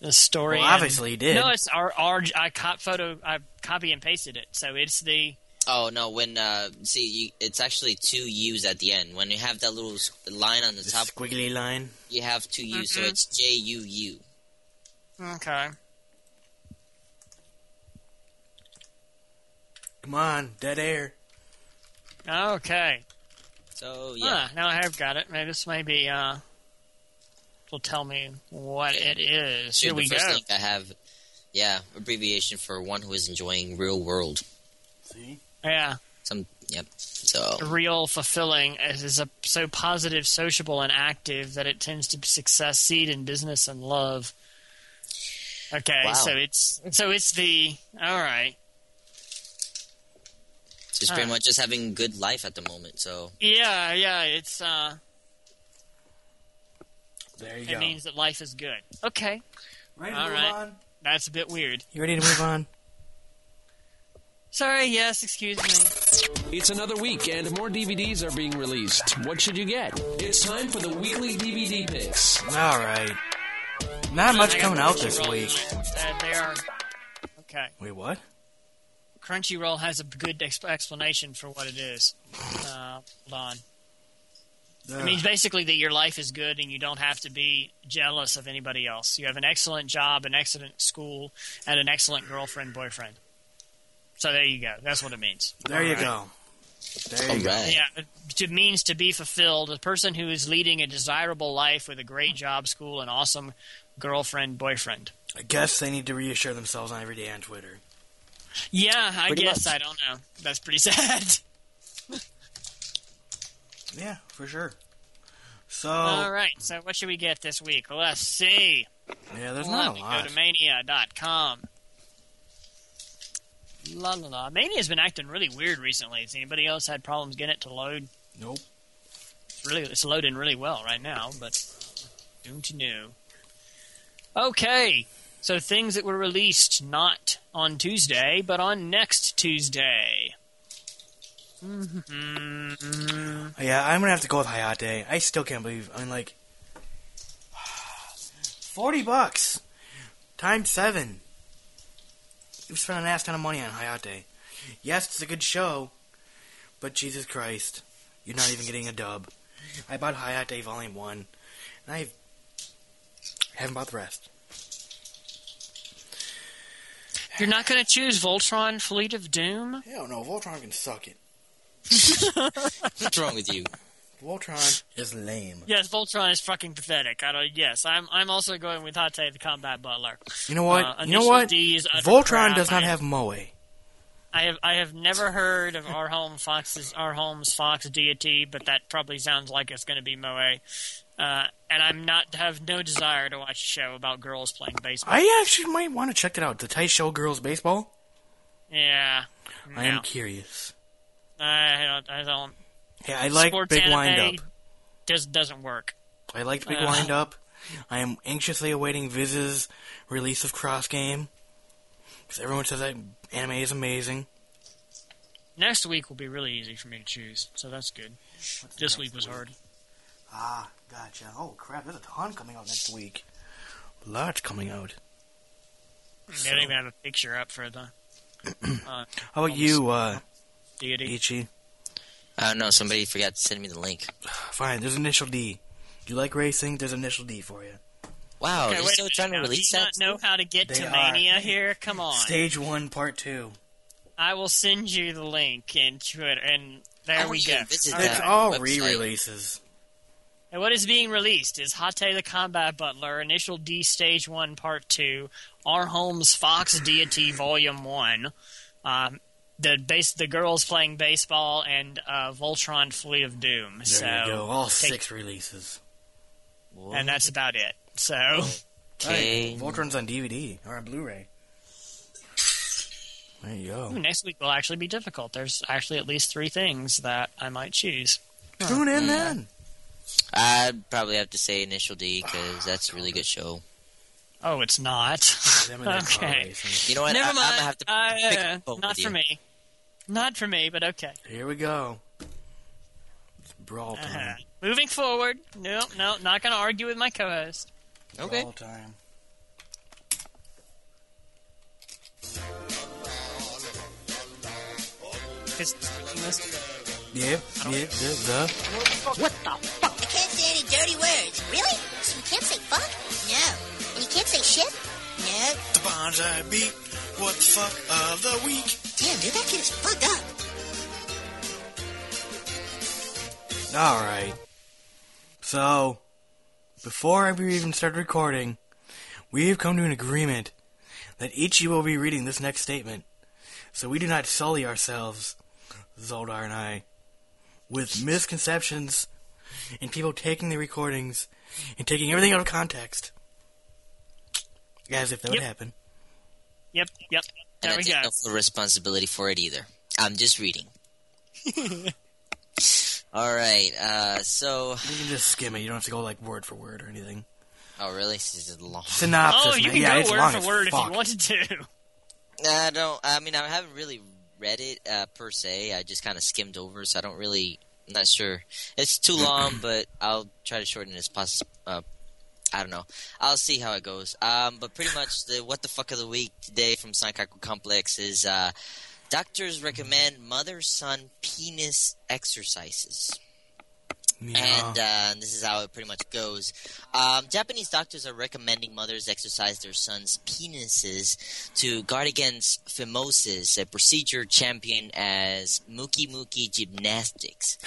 Speaker 5: the story.
Speaker 4: Well,
Speaker 5: and-
Speaker 4: obviously he did.
Speaker 5: No, it's our, our I cop photo. I copy and pasted it, so it's the
Speaker 6: Oh no! When uh, see, you, it's actually two U's at the end. When you have that little line on the
Speaker 4: The
Speaker 6: top,
Speaker 4: squiggly line.
Speaker 6: you have two U's, so
Speaker 5: Mhm.
Speaker 6: it's J U U.
Speaker 5: okay.
Speaker 4: Come on, dead air.
Speaker 5: Okay.
Speaker 6: So yeah,
Speaker 5: Ah, now I have got it. Maybe this may be uh will tell me what it is.
Speaker 6: Shoot,
Speaker 5: Here we
Speaker 6: the first
Speaker 5: go.
Speaker 6: link I have, yeah, abbreviation for one who is enjoying real world.
Speaker 4: See?
Speaker 5: Yeah.
Speaker 6: Some, yep. So
Speaker 5: Real fulfilling it is a so positive, sociable and active that it tends to succeed in business and love. Okay,
Speaker 6: Wow.
Speaker 5: so it's so it's the all right.
Speaker 6: Just pretty
Speaker 5: Huh.
Speaker 6: much just having good life at the moment. So
Speaker 5: Yeah, yeah, it's uh
Speaker 4: There you
Speaker 5: it
Speaker 4: go.
Speaker 5: means that life is good. Okay.
Speaker 4: ready
Speaker 5: to All move right. on? That's a bit weird.
Speaker 4: You ready to move on?
Speaker 5: Sorry, yes, excuse me.
Speaker 3: It's another week and more DVDs are being released. What should you get? It's time for the weekly DVD picks.
Speaker 4: All right. Not much coming out this week.
Speaker 5: Uh, they are okay.
Speaker 4: Wait, what?
Speaker 5: Crunchyroll has a good exp- explanation for what it is. Uh, hold on. It means basically that your life is good and you don't have to be jealous of anybody else. You have an excellent job, an excellent school, and an excellent girlfriend, boyfriend. So there you go. That's what it means.
Speaker 4: there you
Speaker 5: All right.
Speaker 4: go. There
Speaker 6: all
Speaker 4: you go.
Speaker 5: Yeah, it means to be fulfilled. A person who is leading a desirable life with a great job, school, and awesome girlfriend, boyfriend.
Speaker 4: I guess they need to reassure themselves on every day on Twitter.
Speaker 5: Yeah, I
Speaker 6: Pretty
Speaker 5: guess
Speaker 6: much.
Speaker 5: I don't know. That's pretty sad.
Speaker 4: Yeah, for sure. So,
Speaker 5: All right, so what should we get this week? Let's see.
Speaker 4: yeah, there's
Speaker 5: Let
Speaker 4: not a lot.
Speaker 5: go to mania.com. La la la. Mania's been acting really weird recently. Has anybody else had problems getting it to load?
Speaker 4: Nope.
Speaker 5: It's really it's loading really well right now, but don't you know? Okay, so things that were released not on Tuesday, but on next Tuesday. hmm
Speaker 4: Yeah, I'm gonna have to go with Hayate. I still can't believe. I mean, like, forty bucks times seven. You spent an ass ton of money on Hayate. Yes, it's a good show, but Jesus Christ, you're not even getting a dub. I bought Hayate Volume One, and I haven't bought the rest.
Speaker 5: You're not going to choose Voltron Fleet of Doom?
Speaker 4: Hell no, Voltron can suck it.
Speaker 6: what's wrong with you?
Speaker 4: Voltron is lame.
Speaker 5: Yes, Voltron is fucking pathetic. I don't. Yes, I'm. I'm also going with Hayate the Combat Butler.
Speaker 4: You know what?
Speaker 5: Uh,
Speaker 4: you know what?
Speaker 5: D is
Speaker 4: Voltron
Speaker 5: crap.
Speaker 4: does not
Speaker 5: I-
Speaker 4: have Moe.
Speaker 5: I have. I have never heard of our home Fox's our home's Fox deity, but that probably sounds like it's going to be Moe. Uh, and I'm not have no desire to watch a show about girls playing baseball.
Speaker 4: I actually might want to check it out. The Taisho Girls Baseball.
Speaker 5: yeah,
Speaker 4: I am curious.
Speaker 5: I don't. I don't.
Speaker 4: Yeah, I like
Speaker 5: Sports
Speaker 4: Big Wind Up.
Speaker 5: Does doesn't work.
Speaker 4: I like Big
Speaker 5: Uh.
Speaker 4: Wind Up. I am anxiously awaiting Viz's release of Cross Game. Because everyone says that anime is amazing.
Speaker 5: Next week will be really easy for me to choose, so that's good. This week was hard.
Speaker 4: Ah, gotcha. Oh, crap. There's a ton coming out next week. Lots coming out.
Speaker 5: They don't even have a picture up for the uh,
Speaker 4: How about you, uh,
Speaker 5: deity.
Speaker 4: Ichi?
Speaker 6: I don't know. Somebody forgot to send me the link.
Speaker 4: Fine, there's initial D. You like racing? There's initial D for you.
Speaker 6: Wow,
Speaker 5: Okay,
Speaker 6: they're
Speaker 5: wait a
Speaker 6: still
Speaker 5: minute
Speaker 6: trying to
Speaker 5: now.
Speaker 6: release
Speaker 5: Do you
Speaker 6: that.
Speaker 5: not know how to get
Speaker 4: They
Speaker 5: to
Speaker 4: are.
Speaker 5: Mania here? Come on.
Speaker 4: Stage 1, Part 2.
Speaker 5: I will send you the link in Twitter, and there
Speaker 6: I
Speaker 5: we
Speaker 6: want
Speaker 5: go.
Speaker 6: you to visit
Speaker 5: All
Speaker 4: It's all re-releases.
Speaker 5: And what is being released is Hayate the Combat Butler, Initial D Stage 1 Part 2, Our Home's Fox Deity Volume 1, um, the base, the girls playing baseball, and uh, Voltron Fleet of Doom.
Speaker 4: There
Speaker 5: so,
Speaker 4: you go. All
Speaker 5: take-
Speaker 4: six releases.
Speaker 5: And that's about it. So,
Speaker 6: Okay.
Speaker 4: Right. Voltron's on DVD or on Blu-ray. There you go.
Speaker 5: ooh, next week will actually be difficult. There's actually at least three things that I might choose.
Speaker 4: Tune in then.
Speaker 6: I'd probably have to say Initial D because that's a really good show.
Speaker 5: Oh, it's not. okay.
Speaker 6: You know what?
Speaker 5: Never
Speaker 6: mind. I'm gonna have to
Speaker 5: uh,
Speaker 6: pick uh,
Speaker 5: Not for
Speaker 6: you.
Speaker 5: me. Not for me, but okay.
Speaker 4: Here we go. It's brawl
Speaker 5: uh-huh.
Speaker 4: time. Uh-huh.
Speaker 5: Moving forward. No, no, not gonna argue with my co-host.
Speaker 6: Okay.
Speaker 4: Brawl time. Yeah, yeah, the, the.
Speaker 8: What the? Say any dirty words. Really? So you can't say fuck? No. And you can't say shit? No.
Speaker 4: The bonsai beat. What the fuck of the week?
Speaker 8: Damn, dude, that kid is fucked up.
Speaker 4: All right. So, before we even start recording, we have come to an agreement that each of you will be reading this next statement, so we do not sully ourselves, Zoldar and I, with misconceptions and people taking the recordings and taking everything out of context, as if that would happen.
Speaker 5: Yep, yep.
Speaker 6: And
Speaker 5: There
Speaker 6: I
Speaker 5: we
Speaker 6: take
Speaker 5: go.
Speaker 6: no full responsibility for it either. I'm just reading. All right. Uh, so,
Speaker 4: You can just skim it. You don't have to go like word for word or anything.
Speaker 6: oh really? This is long.
Speaker 4: Synopsis.
Speaker 5: Oh, you
Speaker 4: man.
Speaker 5: can
Speaker 4: yeah,
Speaker 5: go
Speaker 4: it's
Speaker 5: word
Speaker 4: long
Speaker 5: for
Speaker 4: as
Speaker 5: word if you wanted to.
Speaker 6: I don't. I mean, I haven't really read it uh, per se. I just kind of skimmed over, so I don't really. I'm not sure. It's too long, but I'll try to shorten it as possible. Uh, I don't know. I'll see how it goes. Um, but pretty much the what the fuck of the week today from Sankaku Complex is uh, doctors recommend mother-son penis exercises.
Speaker 4: Yeah.
Speaker 6: And uh, this is how it pretty much goes. Um, Japanese doctors are recommending mothers exercise their sons' penises to guard against phimosis, a procedure championed as muki muki gymnastics.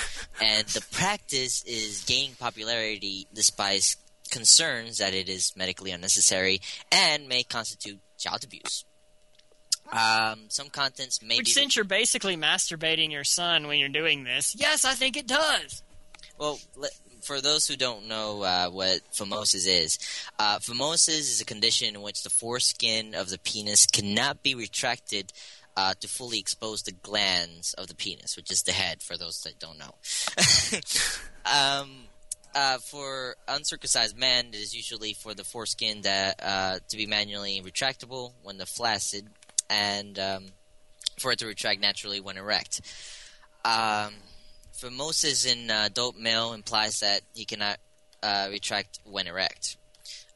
Speaker 6: and the practice is gaining popularity despite concerns that it is medically unnecessary and may constitute child abuse. Um, some contents may
Speaker 5: Which,
Speaker 6: be
Speaker 5: since you're basically masturbating your son when you're doing this, yes, I think it does.
Speaker 6: Well, for those who don't know uh, what phimosis is, uh, phimosis is a condition in which the foreskin of the penis cannot be retracted uh, to fully expose the glands of the penis, which is the head, for those that don't know. um, uh, for uncircumcised men, it is usually for the foreskin that uh, to be manually retractable when the flaccid, and um, for it to retract naturally when erect. Um, phimosis in uh, adult male implies that he cannot uh, retract when erect,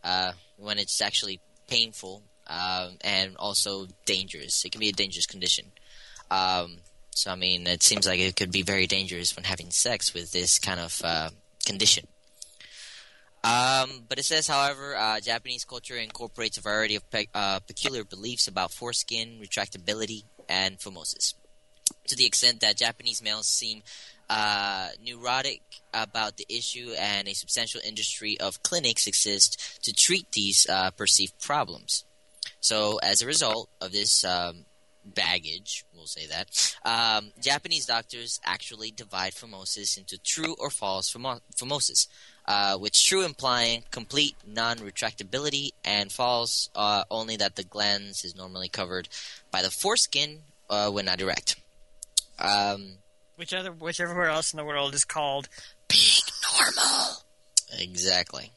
Speaker 6: uh, when it's actually painful um, and also dangerous. It can be a dangerous condition. Um, so, I mean, it seems like it could be very dangerous when having sex with this kind of uh, condition. Um, but it says, however, uh, Japanese culture incorporates a variety of pe- uh, peculiar beliefs about foreskin, retractability, and phimosis. To the extent that Japanese males seem uh, neurotic about the issue, and a substantial industry of clinics exist to treat these uh, perceived problems. So, as a result of this um, baggage, we'll say that, um, Japanese doctors actually divide phimosis into true or false phimo- phimosis, uh, with true implying complete non-retractability, and false uh, only that the glands is normally covered by the foreskin uh, when not erect. Um,
Speaker 5: Which other, whichever else in the world is called
Speaker 6: being normal. Exactly.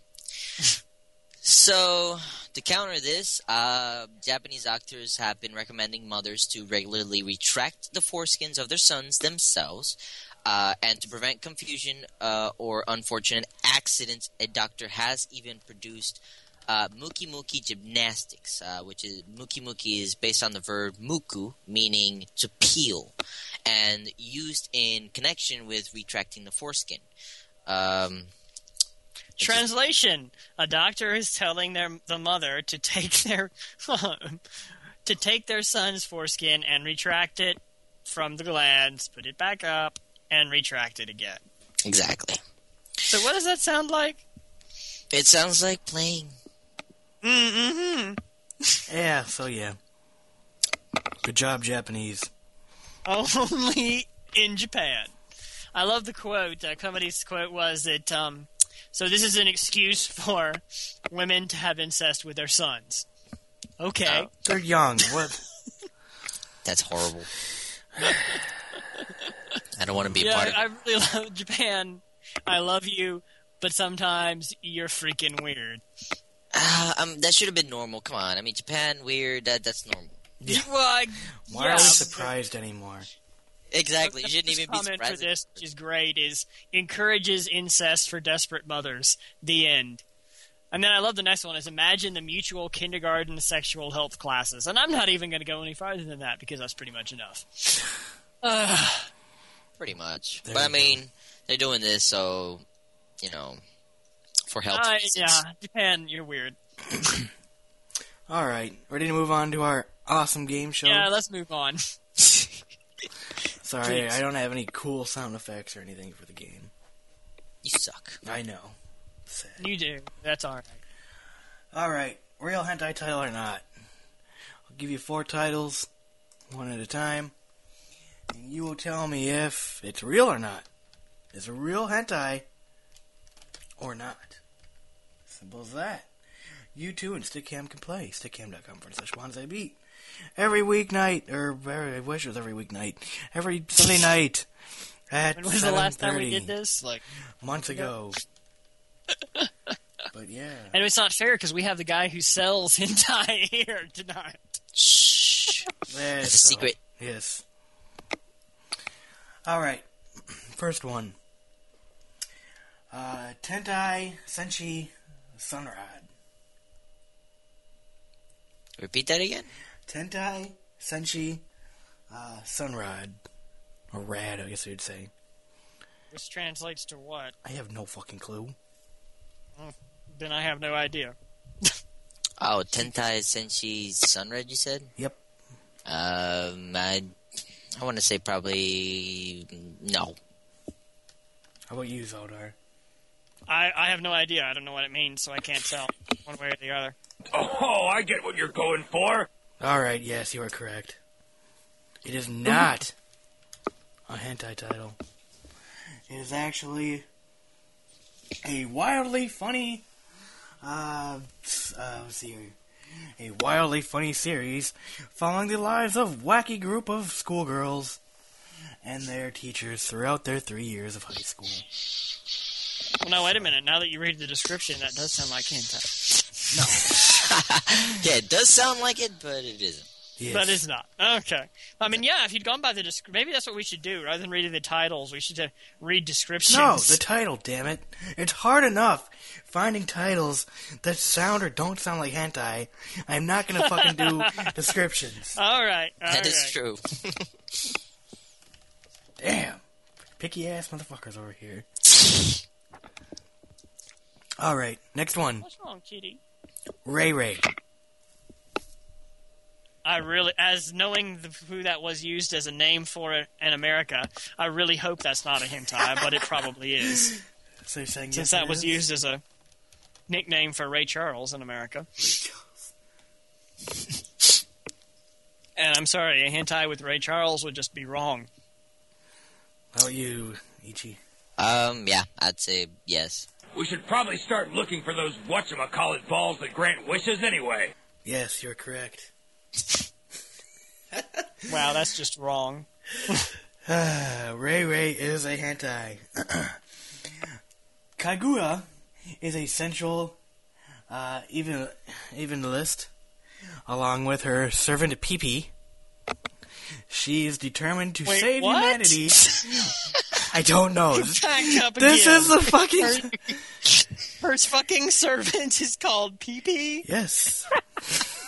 Speaker 6: so, to counter this, uh, Japanese doctors have been recommending mothers to regularly retract the foreskins of their sons themselves. Uh, and to prevent confusion uh, or unfortunate accidents, a doctor has even produced uh, muki muki gymnastics, uh, which is muki muki is based on the verb muku, meaning to peel, and used in connection with retracting the foreskin. Um,
Speaker 5: Translation: A doctor is telling their the mother to take their to take their son's foreskin and retract it from the glands, put it back up, and retract it again.
Speaker 6: exactly.
Speaker 5: So what does that sound like?
Speaker 6: It sounds like playing.
Speaker 5: Mm-hmm.
Speaker 4: Yeah, so yeah. Good job, Japanese.
Speaker 5: Only in Japan. I love the quote. Uh, Comedy's quote was that, um, so this is an excuse for women to have incest with their sons. Okay.
Speaker 4: They're young. What?
Speaker 6: That's horrible. I don't want to be a
Speaker 5: yeah,
Speaker 6: part of it.
Speaker 5: I really love Japan. I love you, but sometimes you're freaking weird.
Speaker 6: Uh, um, that should have been normal. Come on. I mean, Japan, weird. That, that's normal.
Speaker 4: Yeah.
Speaker 5: Well, I,
Speaker 4: Why
Speaker 5: yeah,
Speaker 4: are we
Speaker 5: but-
Speaker 4: surprised anymore?
Speaker 6: Exactly. You shouldn't even be surprised.
Speaker 5: comment
Speaker 6: surprised.
Speaker 5: for this, which is great, is encourages incest for desperate mothers. The end. And then I love the next one is imagine the mutual kindergarten sexual health classes. And I'm not even going to go any farther than that because that's pretty much enough.
Speaker 6: Pretty much.
Speaker 4: There
Speaker 6: but I
Speaker 4: you go.
Speaker 6: mean, they're doing this so, you know, for health
Speaker 5: Uh,
Speaker 6: reasons.
Speaker 5: yeah, Japan, you're weird.
Speaker 4: All right, ready to move on to our awesome game show?
Speaker 5: Yeah, let's move on.
Speaker 4: Sorry,
Speaker 5: please.
Speaker 4: I don't have any cool sound effects or anything for the game.
Speaker 6: You suck.
Speaker 4: I know. Sad.
Speaker 5: You do. That's all right.
Speaker 4: All right, real hentai title or not? I'll give you four titles, one at a time, and you will tell me if it's real or not. Is it real hentai or not? Simple as that. You too and Stickcam can play. Stickcam.com forward slash bonsai beat. Every weeknight, or very, I wish it was every weeknight. Every Sunday night at
Speaker 5: When was the last time we did this? Like,
Speaker 4: Months ago. but yeah.
Speaker 5: and it's not fair because we have the guy who sells hentai here tonight.
Speaker 6: Shh.
Speaker 4: Yes,
Speaker 6: That's a secret.
Speaker 4: Yes. All right. First one. Uh, Tentai Senshi Sunrad.
Speaker 6: Repeat that again?
Speaker 4: Tentai Senshi uh, Sunrad. Or Rad, I guess you'd say.
Speaker 5: Which translates to what?
Speaker 4: I have no fucking clue.
Speaker 5: Then I have no idea.
Speaker 6: Oh, Tentai Senshi Sunred, you said?
Speaker 4: Yep.
Speaker 6: Um, I, I want to say probably no.
Speaker 4: How about you, Zodar?
Speaker 5: I, I have no idea. I don't know what it means, so I can't tell one way or the other.
Speaker 7: Oh, I get what you're going for.
Speaker 4: All right, yes, you are correct. It is not a hentai title. It is actually a wildly funny, uh, uh, let's see here. A wildly funny series following the lives of wacky group of schoolgirls and their teachers throughout their three years of high school.
Speaker 5: Well, no, wait a minute. Now that you read the description, that does sound like hentai. No.
Speaker 6: yeah, it does sound like it, but it isn't.
Speaker 4: Yes.
Speaker 5: But it's not. Okay. I mean, yeah, if you'd gone by the descri- maybe that's what we should do. Rather than reading the titles, we should uh, read descriptions.
Speaker 4: No, the title, damn it. It's hard enough finding titles that sound or don't sound like hentai. I'm not gonna fucking do descriptions.
Speaker 5: all right. all
Speaker 6: That is
Speaker 5: right.
Speaker 6: true.
Speaker 4: Damn. Picky ass motherfuckers over here. Alright, next one.
Speaker 5: What's wrong, Kitty?
Speaker 4: Rei Rei.
Speaker 5: I really, as knowing the, who that was used as a name for it in America, I really hope that's not a hentai, but it probably is,
Speaker 4: So you're saying
Speaker 5: since
Speaker 4: yes,
Speaker 5: that was
Speaker 4: is?
Speaker 5: used as a nickname for Ray Charles in America. And I'm sorry, a hentai with Ray Charles would just be wrong.
Speaker 4: How about you, Ichi?
Speaker 6: Um, yeah, I'd say yes.
Speaker 7: We should probably start looking for those whatchamacallit balls that grant wishes anyway.
Speaker 4: Yes, you're correct.
Speaker 5: Wow, that's just wrong.
Speaker 4: Rei Rei is a hentai. Kagura is a central, uh, even list along with her servant Peepee. She is determined to
Speaker 5: Wait,
Speaker 4: save
Speaker 5: what?
Speaker 4: humanity. I don't know. This,
Speaker 5: Back up
Speaker 4: this
Speaker 5: again.
Speaker 4: is the fucking
Speaker 5: Her fucking servant is called PP.
Speaker 4: yes.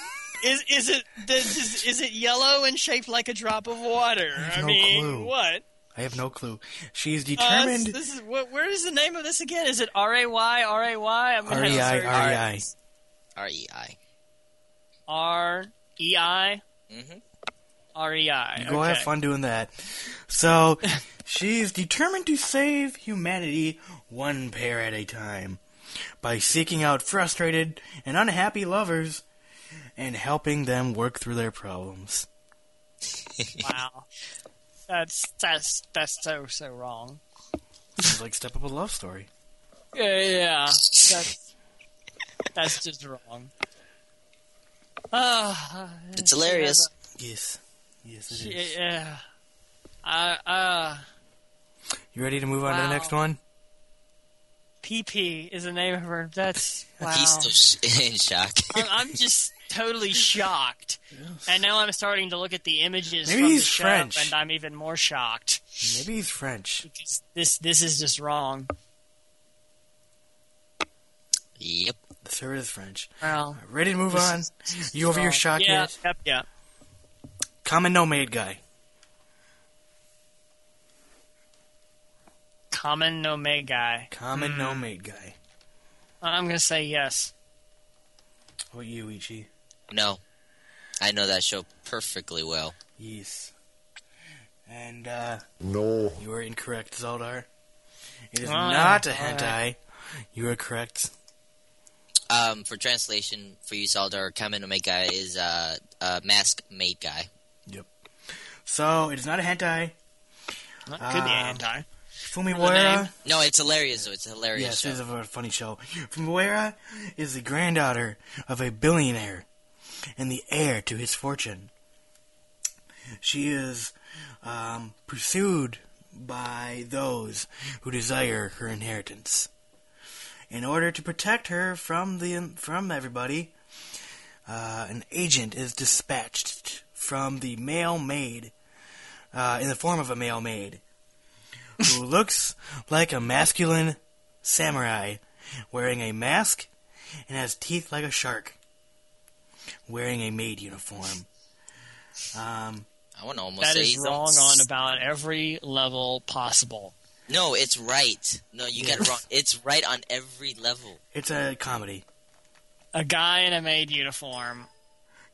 Speaker 5: Is is it does, is, is it yellow and shaped like a drop of water?
Speaker 4: I, have
Speaker 5: I
Speaker 4: no
Speaker 5: mean,
Speaker 4: clue.
Speaker 5: what?
Speaker 4: I have no clue. She is
Speaker 5: Uh,
Speaker 4: determined.
Speaker 5: this is what, where is the name of this again? Is it R A Y R A Y? I'm gonna have to
Speaker 4: R E I
Speaker 5: search.
Speaker 4: R E I.
Speaker 6: R E I.
Speaker 5: R E I
Speaker 6: Mhm.
Speaker 5: R E I.
Speaker 4: Go have fun doing that. So, she's determined to save humanity one pair at a time by seeking out frustrated and unhappy lovers and helping them work through their problems.
Speaker 5: Wow, that's that's that's so so wrong.
Speaker 4: Sounds like Step Up a Love Story.
Speaker 5: Yeah, yeah, that's that's just wrong. Ah,
Speaker 6: It's hilarious.
Speaker 4: Yes. Yes, it
Speaker 5: she
Speaker 4: is.
Speaker 5: Yeah. Uh, uh,
Speaker 4: You ready to move on to the next one?
Speaker 5: PP is the name of her. That's wow.
Speaker 6: He's still in shock.
Speaker 5: I'm, I'm just totally shocked, and now I'm starting to look at the images
Speaker 4: Maybe
Speaker 5: from
Speaker 4: he's
Speaker 5: the show,
Speaker 4: French.
Speaker 5: and I'm even more shocked
Speaker 4: Maybe he's French.
Speaker 5: because this this is just wrong.
Speaker 6: yep.
Speaker 4: The sir is French.
Speaker 5: Well,
Speaker 4: Ready to move on?
Speaker 5: is-
Speaker 4: You over your
Speaker 5: wrong.
Speaker 4: shock
Speaker 5: yeah,
Speaker 4: yet?
Speaker 5: Yep, yeah.
Speaker 4: Kamen no Maid Guy.
Speaker 5: Kamen no Maid Guy.
Speaker 4: Kamen no Maid Guy.
Speaker 5: I'm gonna say yes.
Speaker 4: What about you, Ichi?
Speaker 6: No, I know that show perfectly well.
Speaker 4: Yes. And, uh,
Speaker 9: No.
Speaker 4: you are incorrect, Zaldar. It is
Speaker 5: Oh,
Speaker 4: not a
Speaker 5: yeah.
Speaker 4: hentai. You are correct.
Speaker 6: Um, for translation, for you, Saldar, Kamen no Guy is uh, a mask maid guy. Yep.
Speaker 4: So, it is not a hentai.
Speaker 5: That could be
Speaker 4: a
Speaker 5: anti.
Speaker 4: Fumiwara.
Speaker 6: No, it's hilarious though. It's a hilarious
Speaker 4: Yes,
Speaker 6: show.
Speaker 4: it is a funny show. Fumiwara is the granddaughter of a billionaire and the heir to his fortune. She is um, pursued by those who desire her inheritance. In order to protect her from the from everybody, uh, an agent is dispatched from the male maid uh, in the form of a male maid who looks like a masculine samurai wearing a mask and has teeth like a shark wearing a maid uniform. Um,
Speaker 6: I want to almost
Speaker 5: That
Speaker 6: say
Speaker 5: is wrong
Speaker 6: almost-
Speaker 5: on about every level possible.
Speaker 6: No, it's right. No, you got it wrong. It's right on every level.
Speaker 4: it's a comedy.
Speaker 5: A guy in a maid uniform.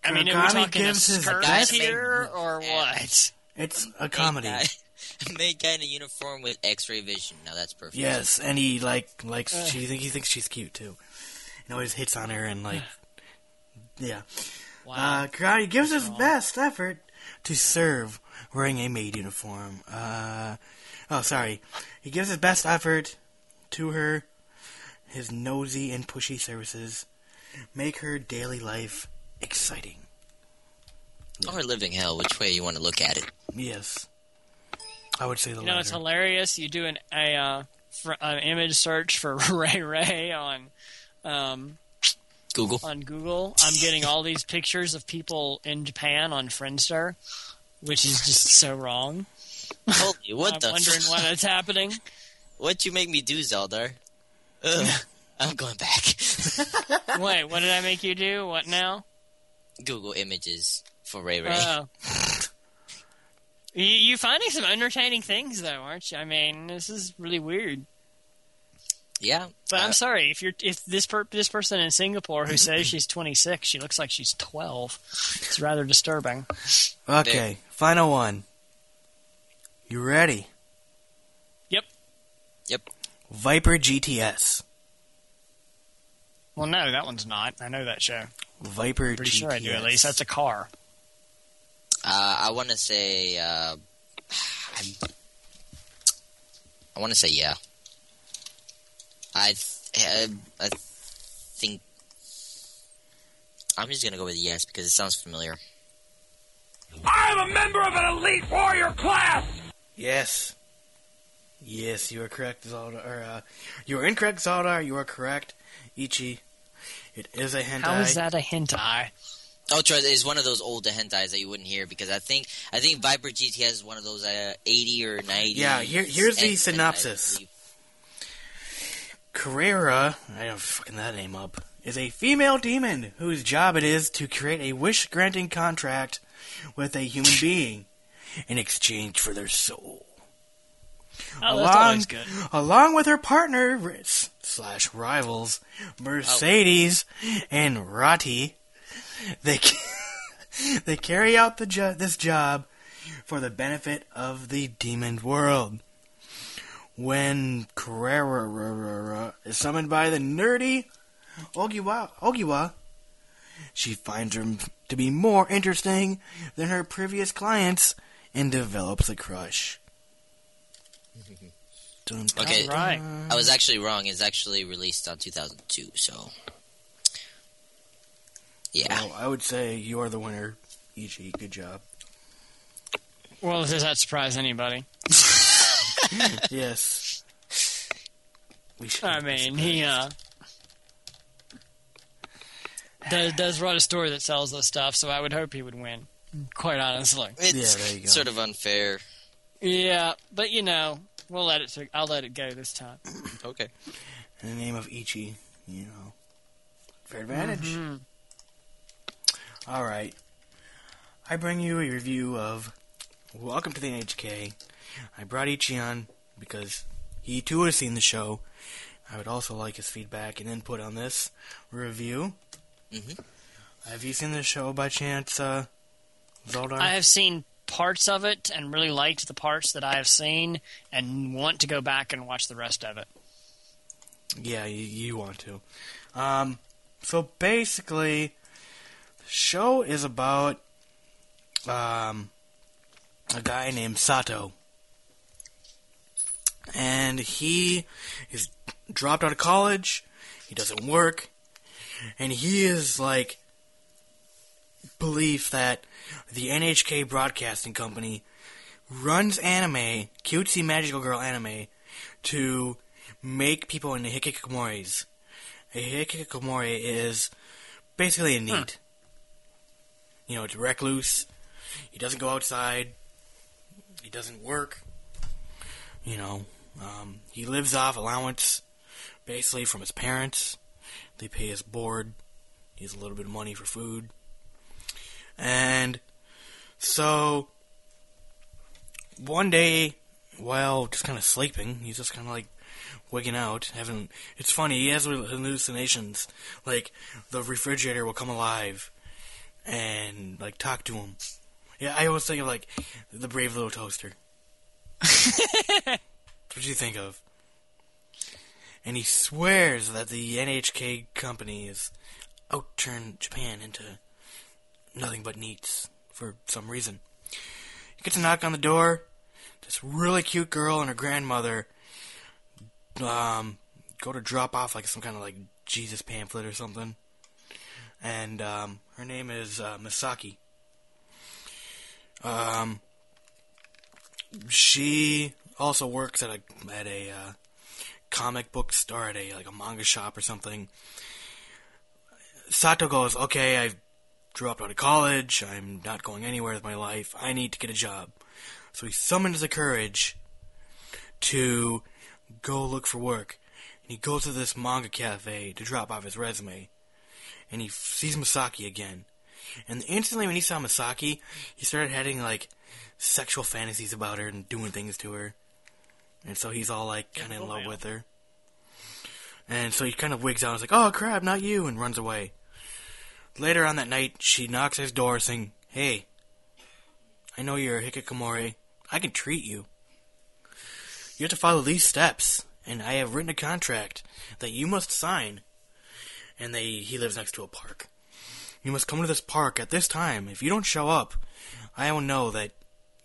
Speaker 5: I mean, are we talking a
Speaker 4: gives his
Speaker 5: skirt here or what?
Speaker 4: It's a comedy.
Speaker 6: Maid guy, maid in a uniform with X-ray vision. Now that's perfect.
Speaker 4: Yes, and he like likes she think he thinks she's cute too. And always hits on her and like yeah.
Speaker 5: Wow.
Speaker 4: Uh, Karate gives his best effort to serve wearing a maid uniform. Uh, oh, sorry. He gives his best effort to her. His nosy and pushy services make her daily life exciting.
Speaker 6: Or living hell, which way you want to look at it.
Speaker 4: Yes. I would say the
Speaker 5: you know, it's hilarious. You do an a uh, fr- an image search for Rei Rei on um,
Speaker 6: Google.
Speaker 5: on Google. I'm getting all these pictures of people in Japan on Friendster, which is just so wrong.
Speaker 6: Holy, what
Speaker 5: I'm
Speaker 6: the?
Speaker 5: wondering
Speaker 6: f-
Speaker 5: why that's happening.
Speaker 6: What you make me do, Zeldar? Ugh, I'm going back.
Speaker 5: Wait, what did I make you do? What now?
Speaker 6: Google images for Rei Rei.
Speaker 5: Oh. You, you finding some entertaining things though, aren't you? I mean, this is really weird.
Speaker 6: yeah,
Speaker 5: But
Speaker 6: uh,
Speaker 5: I'm sorry if you're if this per, this person in Singapore who says she's 26, she looks like she's 12. It's rather disturbing.
Speaker 4: Okay, final one. You ready?
Speaker 5: Yep.
Speaker 6: Yep.
Speaker 4: Viper GTS.
Speaker 5: Well, no, that one's not. I know that show.
Speaker 4: Viper
Speaker 5: Pretty
Speaker 4: GTS.
Speaker 5: sure I do at least. That's a car.
Speaker 6: Uh, I want to say. Uh, I, I want to say yeah. I th- I think I'm just gonna go with yes because it sounds familiar.
Speaker 7: I'm a member of an elite warrior class!
Speaker 4: Yes. Yes, you are correct, Zaldar. Or, uh, you are incorrect, Zaldar. You are correct, Ichi. It is a hentai.
Speaker 5: How is that a hentai?
Speaker 6: Oh, trust it's one of those older hentais that you wouldn't hear because I think I think Viper GTS is one of those uh, eighty or ninety.
Speaker 4: Yeah, here- here's the synopsis. Carrera, I don't fucking that name up, is a female demon whose job it is to create a wish granting contract with a human being in exchange for their soul.
Speaker 5: Oh, that's
Speaker 4: along,
Speaker 5: always good.
Speaker 4: along with her partner slash rivals Mercedes and Rati, they they carry out the jo- this job for the benefit of the demon world. When Carrera is summoned by the nerdy Ogiwa, Ogiwa, she finds her to be more interesting than her previous clients and develops a crush. Dun, dun,
Speaker 6: Okay.
Speaker 4: dun.
Speaker 5: Right.
Speaker 6: I was actually wrong. It's actually released on 2002. So, yeah.
Speaker 4: Well, I would say you are the winner, Ichi. Good job.
Speaker 5: Well, does that surprise anybody?
Speaker 4: yes. We should.
Speaker 5: I mean, he uh does does run a story that sells this stuff, so I would hope he would win. Quite honestly.
Speaker 6: It's
Speaker 4: Yeah, there you go.
Speaker 6: sort of unfair.
Speaker 5: Yeah, but you know, we'll let it. I'll let it go this time.
Speaker 6: Okay.
Speaker 4: In the name of Ichi, you know, fair advantage.
Speaker 5: Mhm.
Speaker 4: All right. I bring you a review of Welcome to the NHK. I brought Ichi on because he too has seen the show. I would also like his feedback and input on this review.
Speaker 6: Mhm.
Speaker 4: Have you seen the show by chance, uh, Zoldar?
Speaker 5: I have seen parts of it and really liked the parts that I have seen, and want to go back and watch the rest of it.
Speaker 4: Yeah, you, you want to. Um, so basically, the show is about um, a guy named Sato. And he is dropped out of college. He doesn't work. And he is like belief that the NHK Broadcasting Company runs anime, cutesy magical girl anime, to make people into hikikomoris. A hikikomori is basically a NEET. You know, it's recluse. He doesn't go outside. He doesn't work. You know, um, he lives off allowance, basically from his parents. They pay his board. He has a little bit of money for food. And so, one day, while just kind of sleeping, he's just kind of like wigging out, having. It's funny. He has hallucinations. Like the refrigerator will come alive, and like talk to him. Yeah, I always think of like the brave little toaster. what do you think of? And he swears that the NHK company has outturned Japan into nothing but NEETs for some reason. He gets a knock on the door. This really cute girl and her grandmother um, go to drop off like some kind of like Jesus pamphlet or something. And um, her name is uh, Misaki. Um, she also works at a at a uh, comic book store, at a like a manga shop or something. Sato goes, "Okay, I dropped out of college. I'm not going anywhere with my life. I need to get a job." So he summons the courage to go look for work. And he goes to this manga cafe to drop off his resume. And he sees Misaki again. And instantly when he saw Misaki, he started having like sexual fantasies about her and doing things to her. And so he's all like kind of in love with her. And so he kind of wigs out and is like, oh crap, not you, and runs away. Later on that night, she knocks at his door saying, hey, I know you're a hikikomori. I can treat you. You have to follow these steps, and I have written a contract that you must sign. And they he lives next to a park. You must come to this park at this time. If you don't show up, I will know that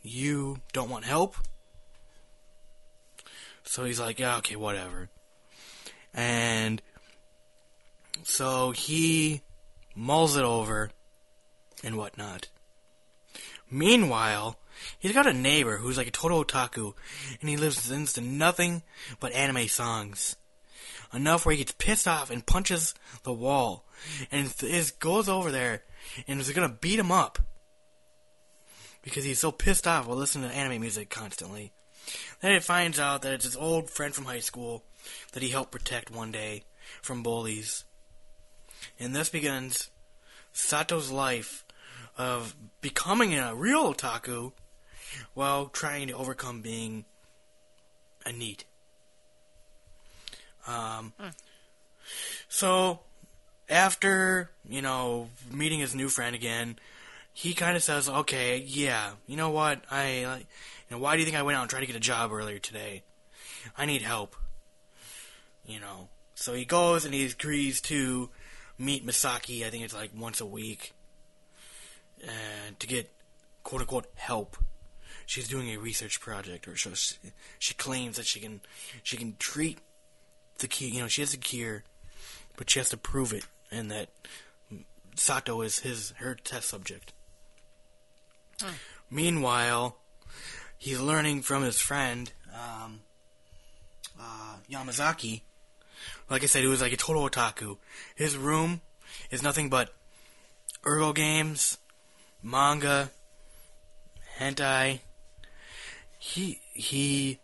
Speaker 4: you don't want help. So he's like, yeah, okay, whatever. And so he mulls it over and whatnot. Meanwhile, he's got a neighbor who's like a total otaku, and he listens to nothing but anime songs. Enough where he gets pissed off and punches the wall, and is goes over there and is gonna beat him up because he's so pissed off while listening to anime music constantly. Then it finds out that it's his old friend from high school that he helped protect one day from bullies. And thus begins Sato's life of becoming a real otaku while trying to overcome being a NEET. Um, So, after, you know, meeting his new friend again, he kind of says, okay, yeah, you know what, I, like, you know, why do you think I went out and tried to get a job earlier today? I need help. You know, so he goes and he agrees to meet Misaki, I think it's like once a week, and to get quote unquote help. She's doing a research project, or so she, she claims that she can she can treat the key. You know, she has a cure, but she has to prove it, and that Sato is his her test subject. Meanwhile, he's learning from his friend um, uh, Yamazaki. Like I said, he was like a total otaku. His room is nothing but eroge games, manga, hentai. He he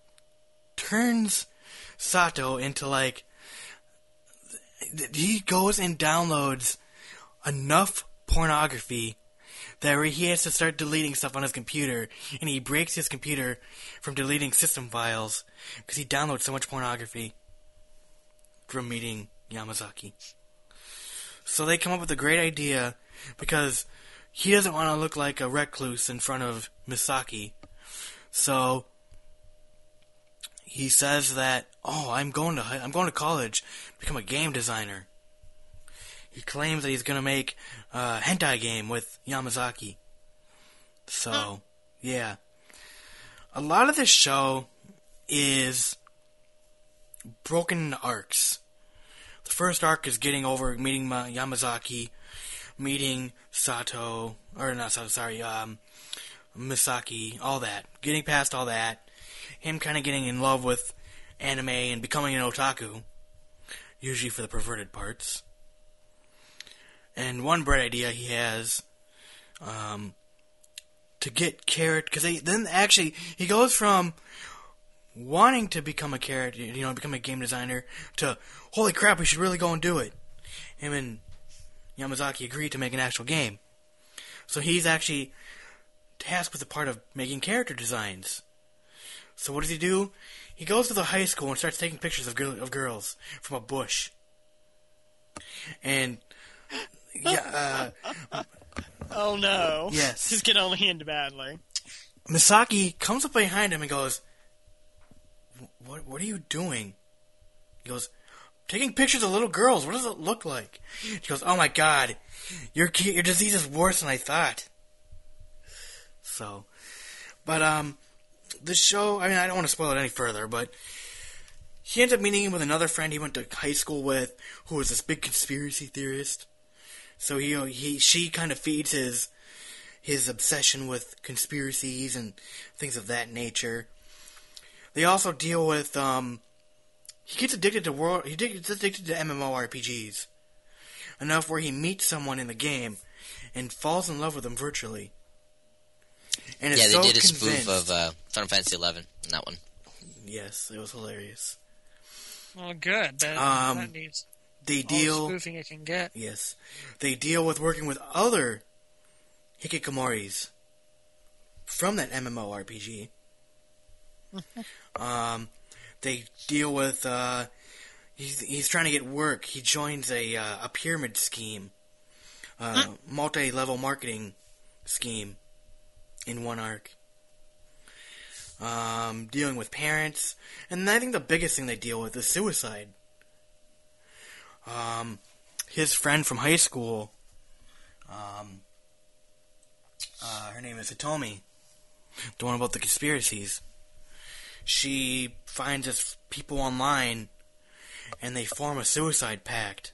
Speaker 4: turns Sato into like he goes and downloads enough pornography that he has to start deleting stuff on his computer, and he breaks his computer from deleting system files because he downloads so much pornography from meeting Yamazaki. So they come up with a great idea because he doesn't want to look like a recluse in front of Misaki. So he says that, "Oh, I'm going to I'm going to college, become a game designer." He claims that he's going to make a hentai game with Yamazaki. So, yeah. A lot of this show is broken into arcs. The first arc is getting over meeting Ma- Yamazaki, meeting Sato, or not Sato, sorry, um, Misaki, all that. Getting past all that. Him kind of getting in love with anime and becoming an otaku. Usually for the perverted parts. And one bright idea he has, um, to get carrot, because then actually, he goes from wanting to become a carrot, you know, become a game designer, to, holy crap, we should really go and do it. Him and Yamazaki agreed to make an actual game. So he's actually tasked with the part of making character designs. So what does he do? He goes to the high school and starts taking pictures of, girl- of girls from a bush. And yeah, uh,
Speaker 5: Oh no.
Speaker 4: Yes.
Speaker 5: This can only end badly.
Speaker 4: Misaki comes up behind him and goes, "What? What are you doing?" He goes, "Taking pictures of little girls. What does it look like?" She goes, "Oh my god, your your disease is worse than I thought." So, but um, the show. I mean, I don't want to spoil it any further, but he ends up meeting with another friend he went to high school with, who was this big conspiracy theorist. So he he she kind of feeds his his obsession with conspiracies and things of that nature. They also deal with um, he gets addicted to world he gets addicted to MMORPGs enough where he meets someone in the game and falls in love with them virtually. And is
Speaker 6: yeah, they
Speaker 4: so
Speaker 6: did a
Speaker 4: convinced,
Speaker 6: spoof of uh, Final Fantasy XI in that one.
Speaker 4: yes, it was hilarious.
Speaker 5: Well, good. That,
Speaker 4: Um,
Speaker 5: that needs
Speaker 4: They
Speaker 5: all the
Speaker 4: deal
Speaker 5: spoofing it can get.
Speaker 4: Yes. They deal with working with other hikikomoris from that MMORPG. um, they deal with, uh, he's, he's trying to get work. He joins a, uh, a pyramid scheme, uh, multi level marketing scheme in one arc. Um, dealing with parents. And I think the biggest thing they deal with is suicide. Um, his friend from high school, um, uh, her name is Hitomi, the one about the conspiracies. She finds us people online, and they form a suicide pact.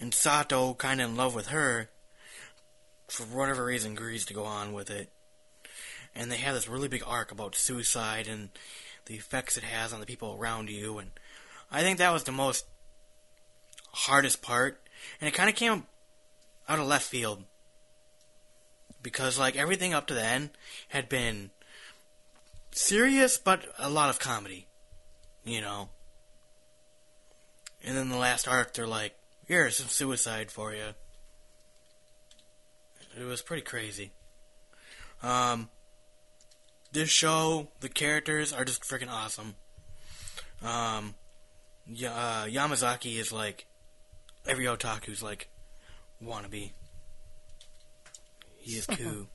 Speaker 4: And Sato, kind of in love with her, for whatever reason, agrees to go on with it. And they have this really big arc about suicide and the effects it has on the people around you. And I think that was the most hardest part, and it kind of came out of left field because like everything up to then had been serious, but a lot of comedy, you know. And then the last arc, they're like, "Here's some suicide for you." It was pretty crazy. Um, this show, the characters are just freaking awesome. Um, Ya uh, Yamazaki is like every otaku's like wannabe. He is cool.